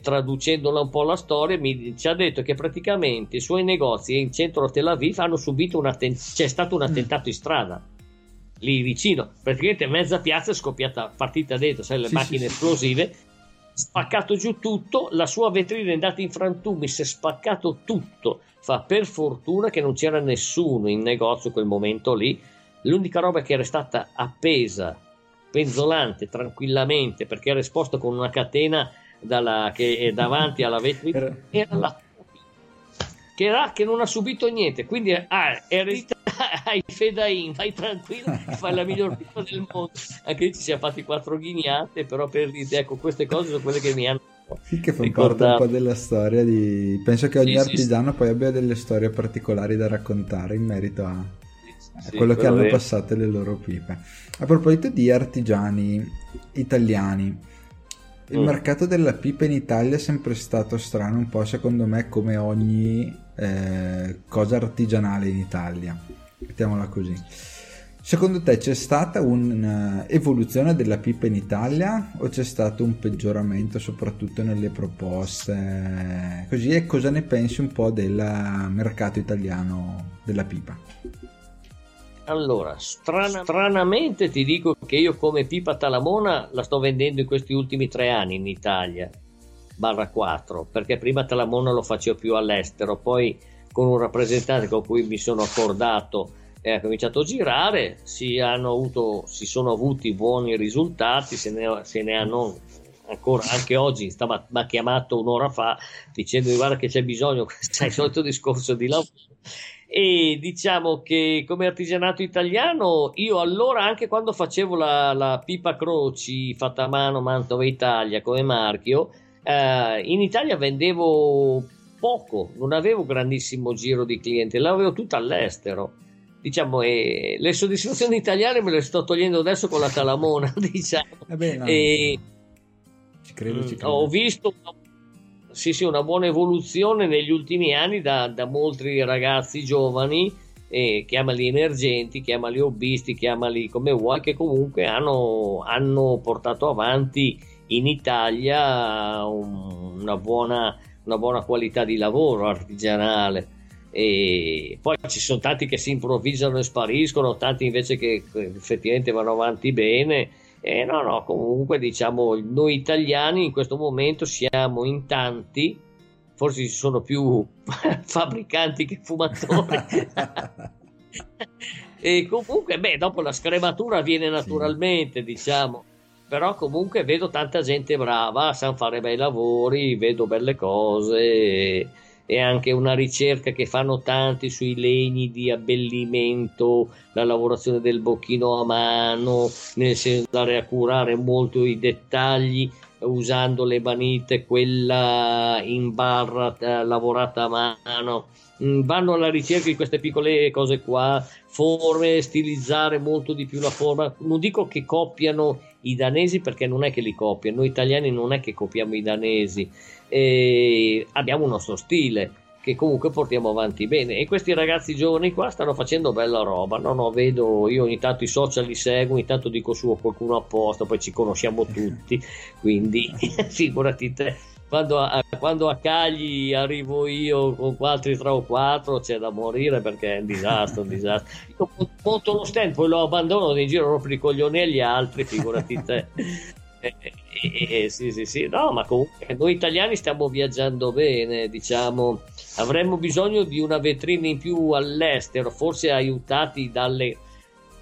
traducendola un po' la storia, mi, ci ha detto che praticamente i suoi negozi in centro a Tel Aviv hanno subito un attentato, c'è stato un attentato in strada, lì vicino, praticamente mezza piazza è scoppiata, partita dentro, sai, le sì, macchine sì, esplosive, spaccato giù tutto, la sua vetrina è andata in frantumi, si è spaccato tutto, fa per fortuna che non c'era nessuno in negozio quel momento lì, L'unica roba che era stata appesa, penzolante, tranquillamente, perché era esposta con una catena dalla, che è davanti alla vetrina, era la che, era, che non ha subito niente. Quindi ah, è resta ai fedain, vai tranquillo, fai la miglior pizza del mondo. Anche lì ci siamo fatti quattro ghignate, però per dire, ecco, queste cose sono quelle che mi hanno sì, che fa parte un po' della storia di... Penso che ogni sì, artigiano sì, poi abbia delle storie particolari da raccontare in merito a sì, quello che hanno passato le loro pipe. A proposito di artigiani italiani, il mm. mercato della pipa in Italia è sempre stato strano, un po' secondo me come ogni eh, cosa artigianale in Italia. Mettiamola così. Secondo te c'è stata un'evoluzione della pipa in Italia o c'è stato un peggioramento soprattutto nelle proposte? Così e cosa ne pensi un po' del mercato italiano della pipa? Allora, strana, stranamente ti dico che io come pipa Talamona la sto vendendo in questi ultimi tre anni in Italia, barra 4, perché prima Talamona lo facevo più all'estero, poi con un rappresentante con cui mi sono accordato e ha cominciato a girare, si, avuto, si sono avuti buoni risultati, se ne, se ne hanno ancora anche oggi mi ha chiamato un'ora fa dicendo guarda che c'è bisogno, sai il solito discorso di lavoro. E diciamo che come artigianato italiano io allora anche quando facevo la, la pipa croci fatta a mano Mantova Italia come marchio eh, in Italia vendevo poco non avevo grandissimo giro di clienti l'avevo tutta all'estero diciamo e le soddisfazioni italiane me le sto togliendo adesso con la Talamona diciamo eh beh, no, e, ci credo, ci credo. ho visto sì, sì, una buona evoluzione negli ultimi anni da, da molti ragazzi giovani, eh, chiamali emergenti, chiamali hobbisti, chiamali come vuoi, che comunque hanno, hanno portato avanti in Italia un, una, buona, una buona qualità di lavoro artigianale. E poi ci sono tanti che si improvvisano e spariscono, tanti invece che effettivamente vanno avanti bene eh, no, no, comunque diciamo noi italiani in questo momento siamo in tanti, forse ci sono più fabbricanti che fumatori. e comunque, beh, dopo la scrematura avviene naturalmente, sì. diciamo, però comunque vedo tanta gente brava, sanno fare bei lavori, vedo belle cose. E anche una ricerca che fanno tanti sui legni di abbellimento, la lavorazione del bocchino a mano, nel senso andare a curare molto i dettagli usando le manite, quella in barra eh, lavorata a mano. Mm, vanno alla ricerca di queste piccole cose qua, forme, stilizzare molto di più la forma. Non dico che copiano i danesi perché non è che li copiano, noi italiani non è che copiamo i danesi, e abbiamo un nostro stile che comunque portiamo avanti bene. E questi ragazzi giovani qua stanno facendo bella roba no no vedo io ogni tanto i social li seguo ogni tanto dico su qualcuno apposta poi ci conosciamo tutti quindi figurati te quando a, quando a Cagli arrivo io con altri tre o quattro c'è da morire perché è un disastro un disastro. Io monto lo stand poi lo abbandono in giro rompo i coglioni agli altri figurati te. Eh, eh, sì, sì, sì, no, ma comunque noi italiani stiamo viaggiando bene, diciamo, avremmo bisogno di una vetrina in più all'estero, forse aiutati dalle,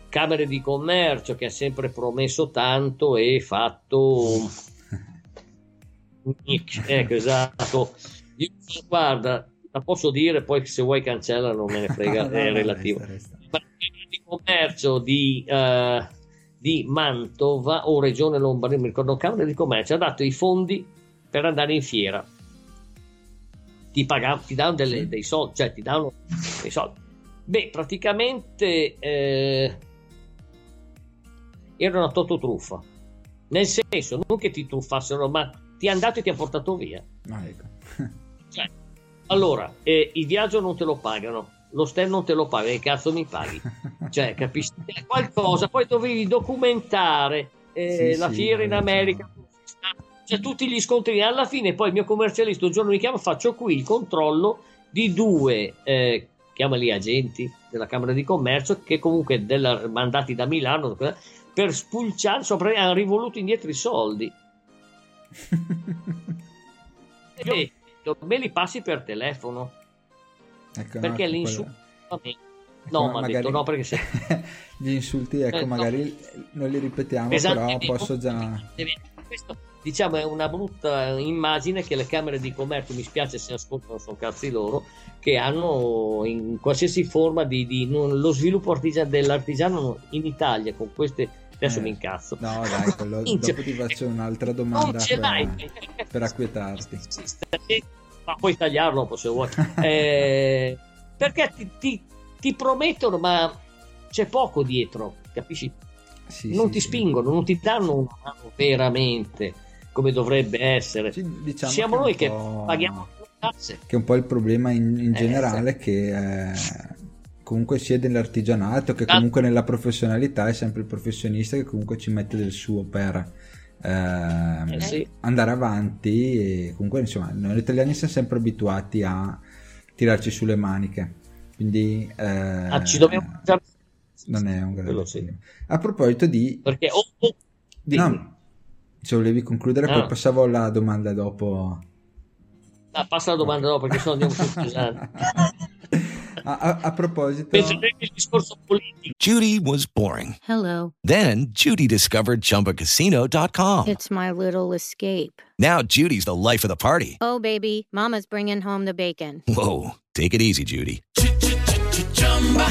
Camere di Commercio che ha sempre promesso tanto e fatto... ecco, esatto. Io, guarda, la posso dire, poi se vuoi cancella non me ne frega, è relativo. Resta, resta. di Commercio di... Uh, di Mantova o Regione Lombardia, mi ricordo, Camera di Commercio, ha dato i fondi per andare in fiera. Ti, pagano, ti danno delle, dei soldi, cioè ti danno dei soldi. Beh, praticamente eh, era una tototruffa. Nel senso, non che ti truffassero, ma ti hanno dato e ti hanno portato via. Ah, ecco. cioè, allora, eh, il viaggio non te lo pagano, lo stem non te lo paga, che cazzo mi paghi? Cioè, capisci? Qualcosa, poi dovevi documentare eh, sì, la sì, fiera in America, cioè tutti gli scontri. Alla fine, poi il mio commercialista un giorno mi chiama, faccio qui il controllo di due, eh, chiamali agenti della Camera di Commercio, che comunque della, mandati da Milano per spulciare, sopra, hanno rivoluto indietro i soldi. E me li passi per telefono. Ecco, perché no, l'insulto quello... no, ecco, ma magari... detto no perché se... gli insulti ecco eh, magari no. non li ripetiamo esatto, però posso già questo diciamo è una brutta immagine che le camere di commercio mi spiace se ascoltano sono cazzi loro che hanno in qualsiasi forma di, di non, lo sviluppo artigian- dell'artigiano in Italia con queste adesso eh, mi incazzo no dai quello, dopo ti faccio un'altra domanda per, per acquietarti ma puoi tagliarlo se vuoi. Eh, perché ti, ti, ti, promettono, ma c'è poco dietro, capisci? Sì, non sì, ti sì. spingono, non ti danno una mano veramente come dovrebbe essere. Diciamo Siamo noi che paghiamo le tasse. Che è un po' il problema in, in Eh, generale, che eh, comunque sia nell'artigianato che Ah. comunque nella professionalità è sempre il professionista che comunque ci mette del suo per ehm, Eh, sì. andare avanti e comunque insomma noi italiani siamo sempre abituati a tirarci sulle maniche quindi eh, Ah, ci dobbiamo non è un grande sì. a proposito di, perché oh, oh, di no, se volevi concludere Ah. poi passavo alla domanda dopo ah, passa la domanda dopo perché sono andiamo più pesanti. a, a- a proposito Penso che il discorso politico Judy was boring. Hello. Then Judy discovered ChumbaCasino.com. It's my little escape. Now Judy's the life of the party. Oh, baby, Mama's bringing home the bacon. Whoa, take it easy, Judy.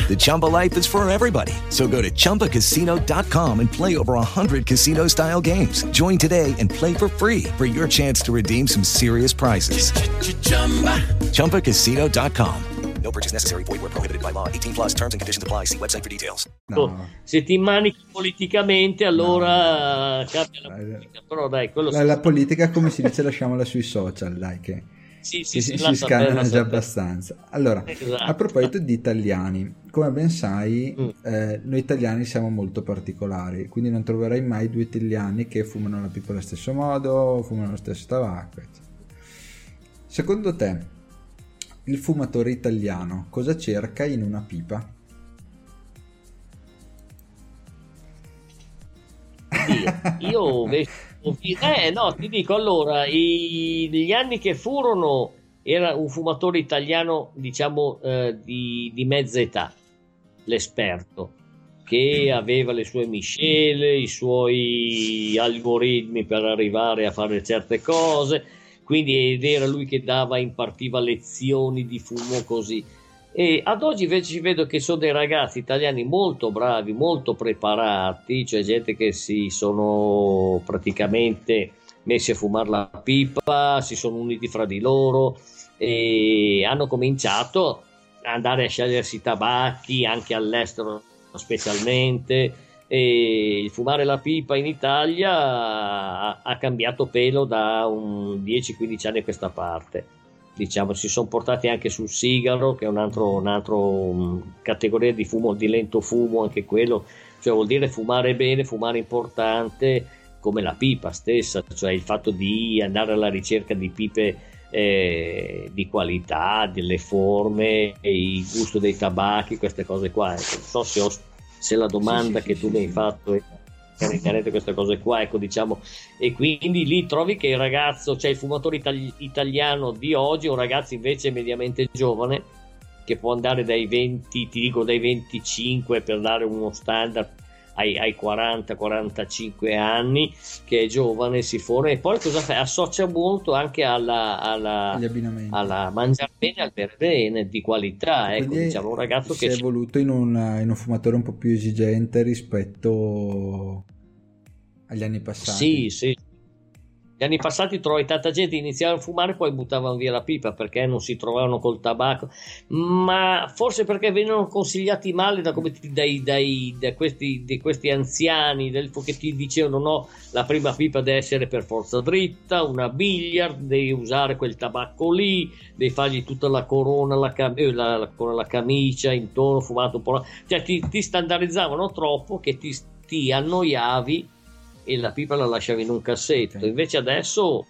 The Chumba life is for everybody. So go to ChumbaCasino.com and play over 100 casino style games. Join today and play for free for your chance to redeem some serious prizes. ChumbaCasino.com. No purchase necessary. Void where prohibited by law. 18 plus terms and conditions apply. See website for details. no, oh, se ti manichi politicamente allora cambia la politica però dai quello la, la politica come si dice lasciamola sui social dai che sì, sì, si, sì, si perdere, già abbastanza allora Esatto. a proposito di italiani come ben sai Mm. eh, noi italiani siamo molto particolari quindi non troverai mai due italiani che fumano la pipa allo stesso modo fumano lo stesso tabacco eccetera. secondo te il fumatore italiano cosa cerca in una pipa? Io visto- eh no ti dico allora i- gli anni che furono era un fumatore italiano diciamo eh, di, di mezza età l'esperto che aveva le sue miscele i suoi algoritmi per arrivare a fare certe cose quindi ed era lui che dava impartiva lezioni di fumo così e ad oggi invece ci vedo che sono dei ragazzi italiani molto bravi, molto preparati, cioè gente che si sono praticamente messi a fumare la pipa, si sono uniti fra di loro e hanno cominciato ad andare a scegliersi tabacchi anche all'estero specialmente. E il fumare la pipa in Italia ha, cambiato pelo da un 10-15 anni a questa parte diciamo, si sono portati anche sul sigaro, che è un altro, un altro mm, categoria di fumo, di lento fumo, anche quello, cioè vuol dire fumare bene, fumare importante, come la pipa stessa, cioè il fatto di andare alla ricerca di pipe eh, di qualità, delle forme, il gusto dei tabacchi, queste cose qua. Non so se, ho- se la domanda Sì, sì, che tu sì, mi hai fatto è internet queste cose qua, ecco diciamo, e quindi lì trovi che il ragazzo, cioè il fumatore itali- italiano di oggi un ragazzo invece mediamente giovane che può andare dai 20, ti dico dai 25 per dare uno standard ai, ai 40-45 anni, che è giovane, si forma e poi cosa fa? Associa molto anche alla, alla, alla mangiare bene, al bere bene, di qualità. Ecco, diciamo, un ragazzo si che è evoluto in un, in un fumatore un po' più esigente rispetto agli anni passati. Sì, sì, gli anni passati trovai tanta gente iniziava a fumare poi buttavano via la pipa perché non si trovavano col tabacco. Ma forse perché venivano consigliati male da, dai, dai, da questi, questi anziani del, che ti dicevano no la prima pipa deve essere per forza dritta una billiard devi usare quel tabacco lì devi fargli tutta la corona la, cam- eh, la, la, la camicia intorno fumato un po' cioè ti, ti standardizzavano troppo che ti, ti annoiavi e la pipa la lasciavi in un cassetto. Invece adesso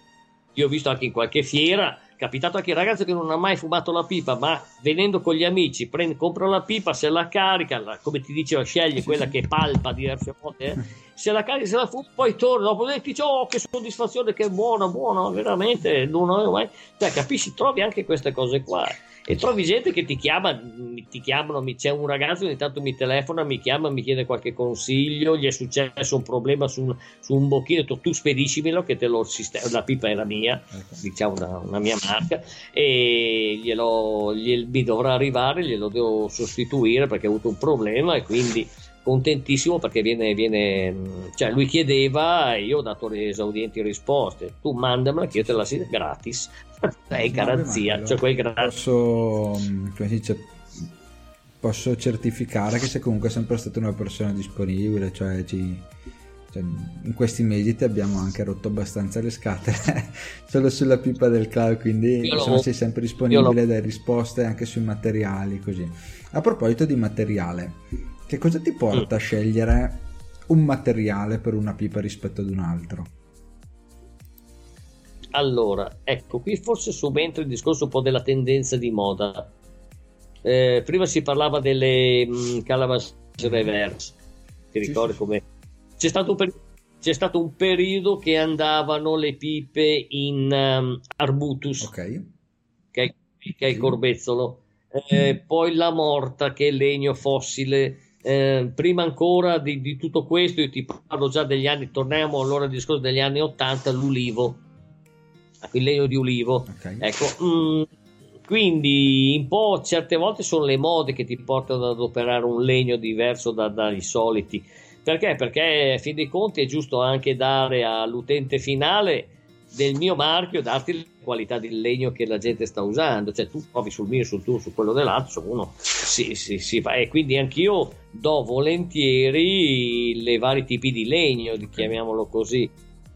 io ho visto anche in qualche fiera, capitato anche il ragazzo che non ha mai fumato la pipa, ma venendo con gli amici, prende, compra la pipa, se la carica, la, come ti dicevo, sceglie quella che palpa diverse volte, eh, se la carica, se la fuma, poi torna, dopo e dice, oh che soddisfazione, che buona, buona, veramente, non avevo mai... Cioè, capisci, trovi anche queste cose qua e trovi gente che ti chiama, ti chiamano, c'è un ragazzo che intanto mi telefona, mi chiama, mi chiede qualche consiglio, gli è successo un problema su un, su un bocchino, tu, spedicimelo che te lo sistema, la pipa era mia, ecco. diciamo una, una, mia marca, e glielo, gliel, mi dovrà arrivare, glielo devo sostituire perché ha avuto un problema e quindi contentissimo perché viene, viene cioè lui chiedeva e io ho dato le esaudienti risposte. Tu mandamela che io te la sia gratis è garanzia cioè quel gratis posso come si dice posso certificare che sei comunque sempre stata una persona disponibile cioè ci cioè, in questi mesi ti abbiamo anche rotto abbastanza le scatole solo sulla pipa del cloud quindi insomma, sei sempre disponibile dai risposte anche sui materiali così. A proposito di materiale che cosa ti porta mm. a scegliere un materiale per una pipa rispetto ad un altro? Allora, ecco, qui forse subentra il discorso un po' della tendenza di moda. Eh, prima si parlava delle mh, mm, Calavas reverse, ti ricordi sì, come... C'è stato, per... C'è stato un periodo che andavano le pipe in um, arbutus, okay. che, è, che è il corbezzolo, eh, poi la morta che è legno fossile eh, prima ancora di, di, tutto questo, io ti parlo già degli anni, torniamo allora al discorso degli anni 80, l'ulivo, il legno di ulivo. Okay. Ecco, mh, mm, quindi un po' certe volte sono le mode che ti portano ad operare un legno diverso da, dai soliti. Perché? Perché a fin dei conti è giusto anche dare all'utente finale del mio marchio, darti la qualità del legno che la gente sta usando. Cioè tu provi sul mio, sul tuo, su quello dell'altro, uno sì, sì, sì, e quindi anch'io do volentieri i vari tipi di legno, chiamiamolo così.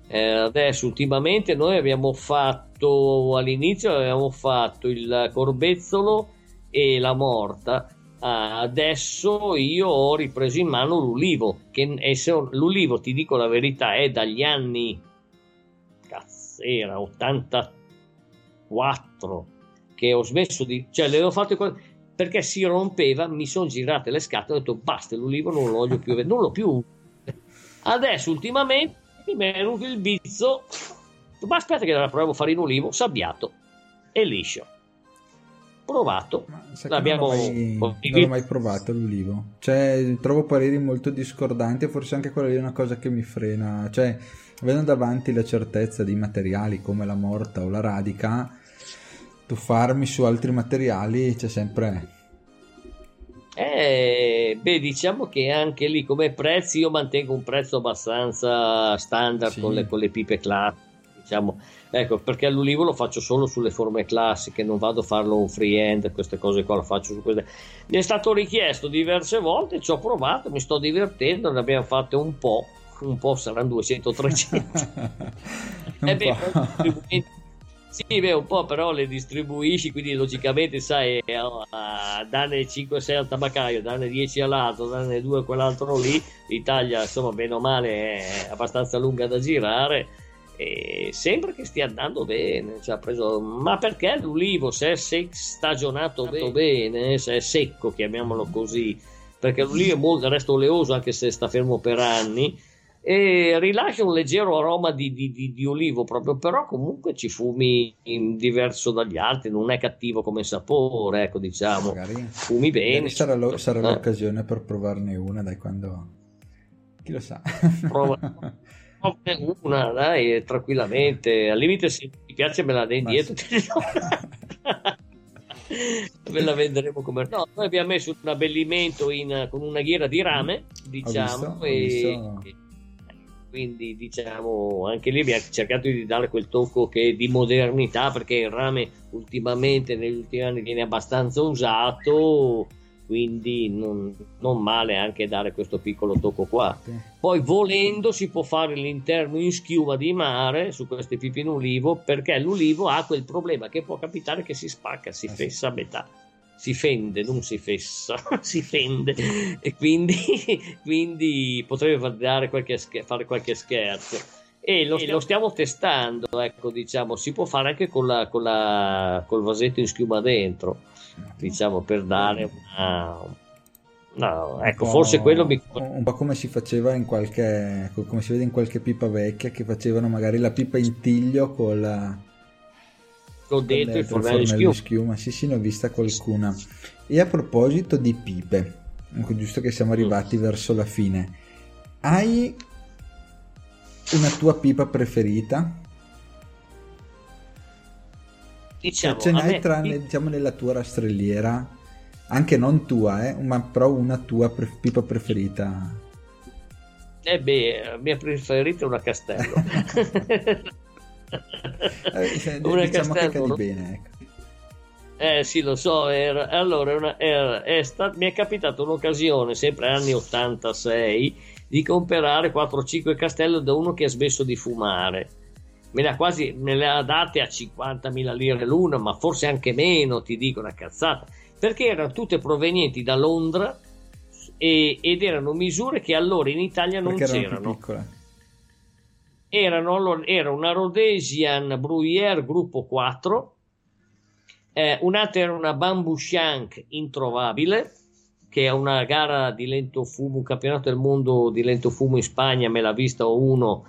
Eh, adesso ultimamente noi abbiamo fatto all'inizio abbiamo fatto il corbezzolo e la morta ah, adesso io ho ripreso in mano l'ulivo che è, l'ulivo ti dico la verità è dagli anni cazzo era 84 che ho smesso di cioè le ho fatte perché si rompeva, mi sono girate le scatole ho detto basta, l'ulivo non lo voglio più, non l'ho più. Adesso ultimamente mi è venuto il bizzo, ma aspetta che la provo a fare in ulivo, sabbiato e liscio. Provato, l'abbiamo non, mai, non l'ho mai provato l'ulivo. Cioè, trovo pareri molto discordanti forse anche quella lì è una cosa che mi frena. Cioè, avendo davanti la certezza di materiali come la morta o la radica, tuffarmi su altri materiali c'è sempre eh, beh, diciamo che anche lì come prezzi io mantengo un prezzo abbastanza standard sì. con, le, con, le, pipe classiche. Diciamo, ecco, perché l'ulivo lo faccio solo sulle forme classiche, non vado a farlo un freehand, queste cose qua lo faccio su queste. Mi è stato richiesto diverse volte, ci ho provato, mi sto divertendo, ne abbiamo fatte un po', un po' saranno 200-300. eh beh, sì, beh, un po' però le distribuisci, quindi logicamente sai, uh, danne 5-6 al tabaccaio, danne 10 all'altro, danne 2 a quell'altro lì, l'Italia insomma bene o male è abbastanza lunga da girare e sembra che stia andando bene, cioè, preso... ma perché l'ulivo se è se- stagionato bene, bene, se è secco chiamiamolo così, perché l'ulivo è molto, resto oleoso anche se sta fermo per anni, e rilascia un leggero aroma di, di, di, di, olivo proprio, però comunque ci fumi diverso dagli altri, non è cattivo come sapore, ecco diciamo, Magari. fumi bene. Sarà, lo, sarà eh. l'occasione per provarne una, dai, quando... Chi lo sa? Prova. una, dai, tranquillamente, al limite se ti piace me la dai indietro. Ve la venderemo come no. Noi abbiamo messo un abbellimento in, con una ghiera di rame diciamo visto, e, quindi diciamo anche lì abbiamo cercato di dare quel tocco che di modernità perché il rame ultimamente negli ultimi anni viene abbastanza usato quindi non, non male anche dare questo piccolo tocco qua. Poi volendo si può fare l'interno in schiuma di mare su queste pipe in ulivo perché l'ulivo ha quel problema che può capitare che si spacca si eh fessa a metà. Si fende, non si fessa, si fende. E quindi, quindi potrebbe fare qualche, fare qualche scherzo. E lo, lo, stiamo testando, ecco, diciamo, si può fare anche con la, con la, col vasetto in schiuma dentro, diciamo, per dare una, No, ecco, forse quello mi... Un po' come si faceva in qualche... come si vede in qualche pipa vecchia, che facevano magari la pipa in tiglio con la con dentro il fornello di schiuma. schiuma. Sì, sì, ne ho vista qualcuna. E a proposito di pipe, giusto che siamo arrivati mm. verso la fine, hai una tua pipa preferita? Diciamo, cioè, ce n'hai tra, me... diciamo, nella tua rastrelliera, anche non tua, eh, ma però una tua pre- pipa preferita? Eh beh, la mia preferita è una castello. eh, una diciamo castello, che bene, ecco. Eh sì, lo so. Era, allora, una, era, è stat, mi è capitata un'occasione, sempre anni 86, di comprare 4-5 castello da uno che ha smesso di fumare. Me le ha quasi me le ha date a 50.000 lire l'una, ma forse anche meno, ti dico una cazzata, perché erano tutte provenienti da Londra e, ed erano misure che allora in Italia non perché c'erano. Erano erano, era una Rhodesian Bruyère gruppo 4, eh, un'altra era una Bamboo Shank introvabile, che è una gara di lento fumo, un campionato del mondo di lento fumo in Spagna, me l'ha vista uno,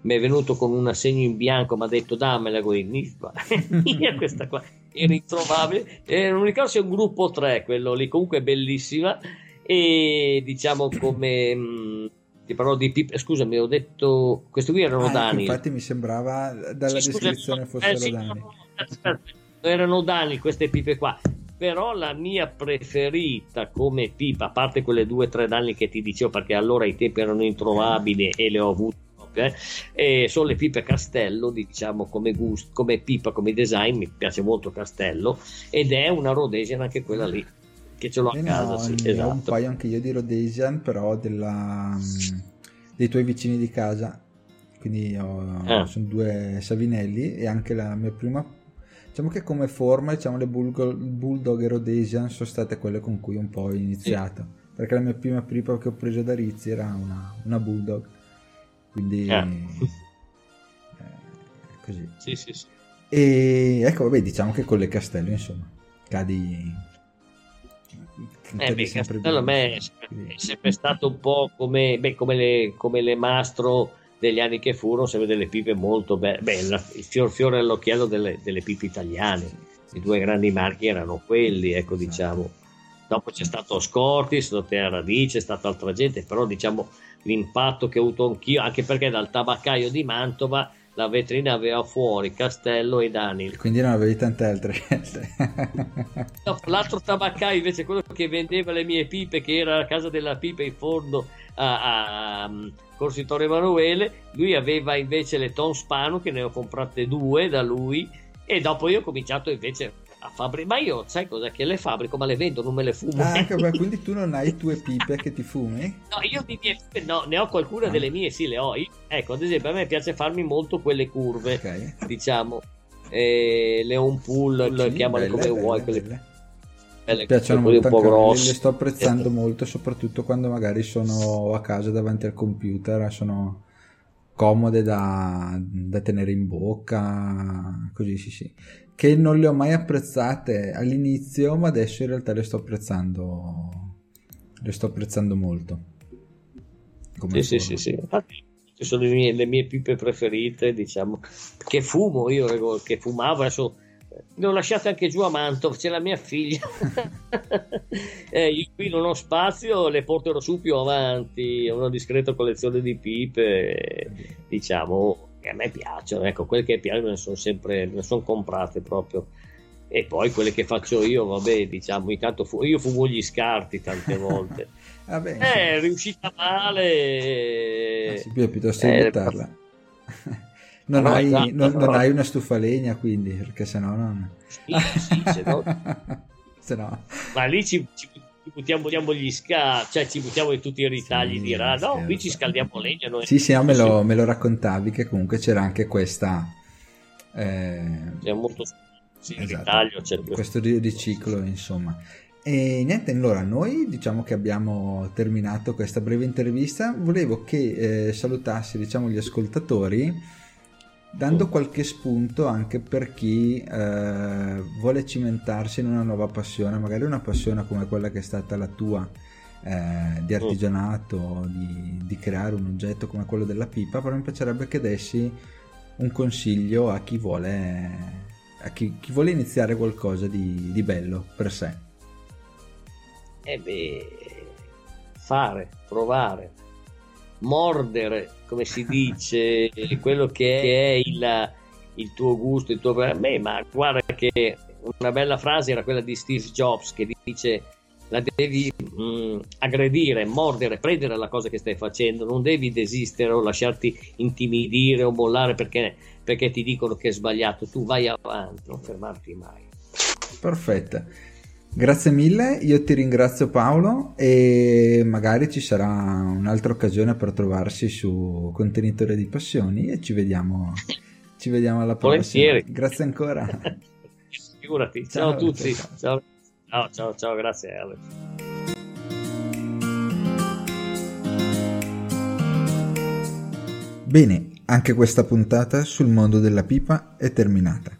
mi è venuto con un assegno in bianco, mi ha detto dammela mia questa qua, era introvabile, e non ricordo se è un gruppo 3 quello lì, comunque bellissima, e diciamo come... Mh, mm, ti parlo di pipe. Scusami, ho detto. Questi qui erano ah, Dani. Infatti, mi sembrava dalla sì, descrizione scusa, fossero eh, sì, Dani. No, erano Dani queste pipe qua. Però la mia preferita come pipa, a parte quelle due o tre danni che ti dicevo, perché allora i tempi erano introvabili e le ho avute eh, sono le pipe Castello, diciamo come, gusto, come pipa, come design, mi piace molto Castello ed è una Rhodesian anche quella lì che ce l'ho a casa. No, sì, esatto. un paio anche io di Rhodesian, però della, dei tuoi vicini di casa. Quindi ho, eh. sono due Savinelli e anche la mia prima. Diciamo che come forma, diciamo, le Bulldog e Rhodesian sono state quelle con cui un po' ho iniziato. Sì. Perché la mia prima pripa che ho preso da Rizzi era una, una Bulldog. Quindi... Eh. Eh, così. Sì, sì, sì. E ecco, vabbè, diciamo che con le castello, insomma, cadi eh beh, Castello a me è sempre, stato un po' come, beh, come, le, come, le, mastro degli anni che furono, sempre delle pipe molto belle, beh, il fior fiore all'occhiello delle, delle, pipe italiane, i due grandi marchi erano quelli, ecco diciamo. Dopo c'è stato Scortis, Terra Radice, c'è stata altra gente, però diciamo l'impatto che ho avuto anch'io, anche perché dal tabaccaio di Mantova la vetrina aveva fuori Castello e Daniel. Quindi non avevi tante altre scelte. no, l'altro tabaccaio invece, quello che vendeva le mie pipe, che era a casa della pipa in fondo a, a um, Corso Torre Emanuele, lui aveva invece le Tom Spano, che ne ho comprate due da lui, e dopo io ho cominciato invece a fabbricare. Ma io sai cosa? Che le fabbrico, ma le vendo, non me le fumo. Ah, ecco, quindi tu non hai tue pipe che ti fumi? No, io di mie pipe no, ne ho qualcuna ah. delle mie, sì, le ho. Io, ecco, ad esempio, a me piace farmi molto quelle curve, okay. diciamo. Eh, le un pull, sì, chiamale come belle, vuoi. Quelle... Belle. Belle, piacciono molto un po' grosse. Le sto apprezzando molto, soprattutto quando magari sono a casa davanti al computer, sono comode da, da tenere in bocca, così sì sì che non le ho mai apprezzate all'inizio, ma adesso in realtà le sto apprezzando, le sto apprezzando molto. Come sì, sì, sì, sì, sono le mie, le mie pipe preferite, diciamo, che fumo io, che fumavo, adesso le ho lasciate anche giù a Mantov, c'è la mia figlia. eh, io qui non ho spazio, le porterò su più avanti. Ho una discreta collezione di pipe, diciamo, che a me piacciono. Ecco, quelle che piacciono ne sono sempre, ne sono comprate proprio. E poi quelle che faccio io, vabbè, diciamo, intanto fu- io fumo gli scarti tante volte. vabbè, eh, è riuscita male. Ma si può piuttosto eh, evitarla. Non, no, hai, esatto, non, non hai, una stufa legna quindi, perché sennò non... Sì, sì, se no... se no... Ma lì ci, ci buttiamo, buttiamo, gli sca, cioè ci buttiamo in tutti i ritagli sì, di rana. No, qui ci scaldiamo legna. Noi. Sì, sì, me lo, me lo, raccontavi che comunque c'era anche questa... Eh... C'è molto sì, esatto, ritaglio, c'è questo riciclo, insomma. E niente, allora noi diciamo che abbiamo terminato questa breve intervista. Volevo che eh, salutassi diciamo, gli ascoltatori dando qualche spunto anche per chi eh, vuole cimentarsi in una nuova passione, magari una passione come quella che è stata la tua eh, di artigianato, di, di, creare un oggetto come quello della pipa, però mi piacerebbe che dessi un consiglio a chi vuole, a chi, chi vuole iniziare qualcosa di, di bello per sé. Eh beh, fare, provare, mordere, come si dice, quello che è il, il tuo gusto, il tuo per me, ma guarda che una bella frase era quella di Steve Jobs che dice la devi mh, mm, aggredire, mordere, prendere la cosa che stai facendo, non devi desistere o lasciarti intimidire o mollare perché, perché ti dicono che è sbagliato, tu vai avanti, non fermarti mai. Perfetto. Grazie mille, io ti ringrazio Paolo e magari ci sarà un'altra occasione per trovarsi su Contenitore di Passioni e ci vediamo, ci vediamo alla prossima. Volentieri. Grazie ancora. Figurati, ciao, ciao a tutti. Ciao. ciao, ciao, ciao, grazie Alex. Bene, anche questa puntata sul mondo della pipa è terminata.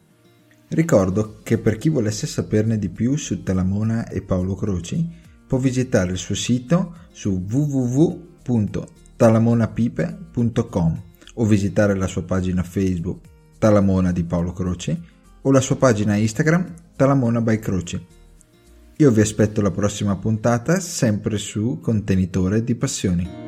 Ricordo che per chi volesse saperne di più su Talamona e Paolo Croci può visitare il suo sito su www.talamonapipe.com o visitare la sua pagina Facebook Talamona di Paolo Croci o la sua pagina Instagram Talamona by Croci. Io vi aspetto la prossima puntata sempre su Contenitore di Passioni.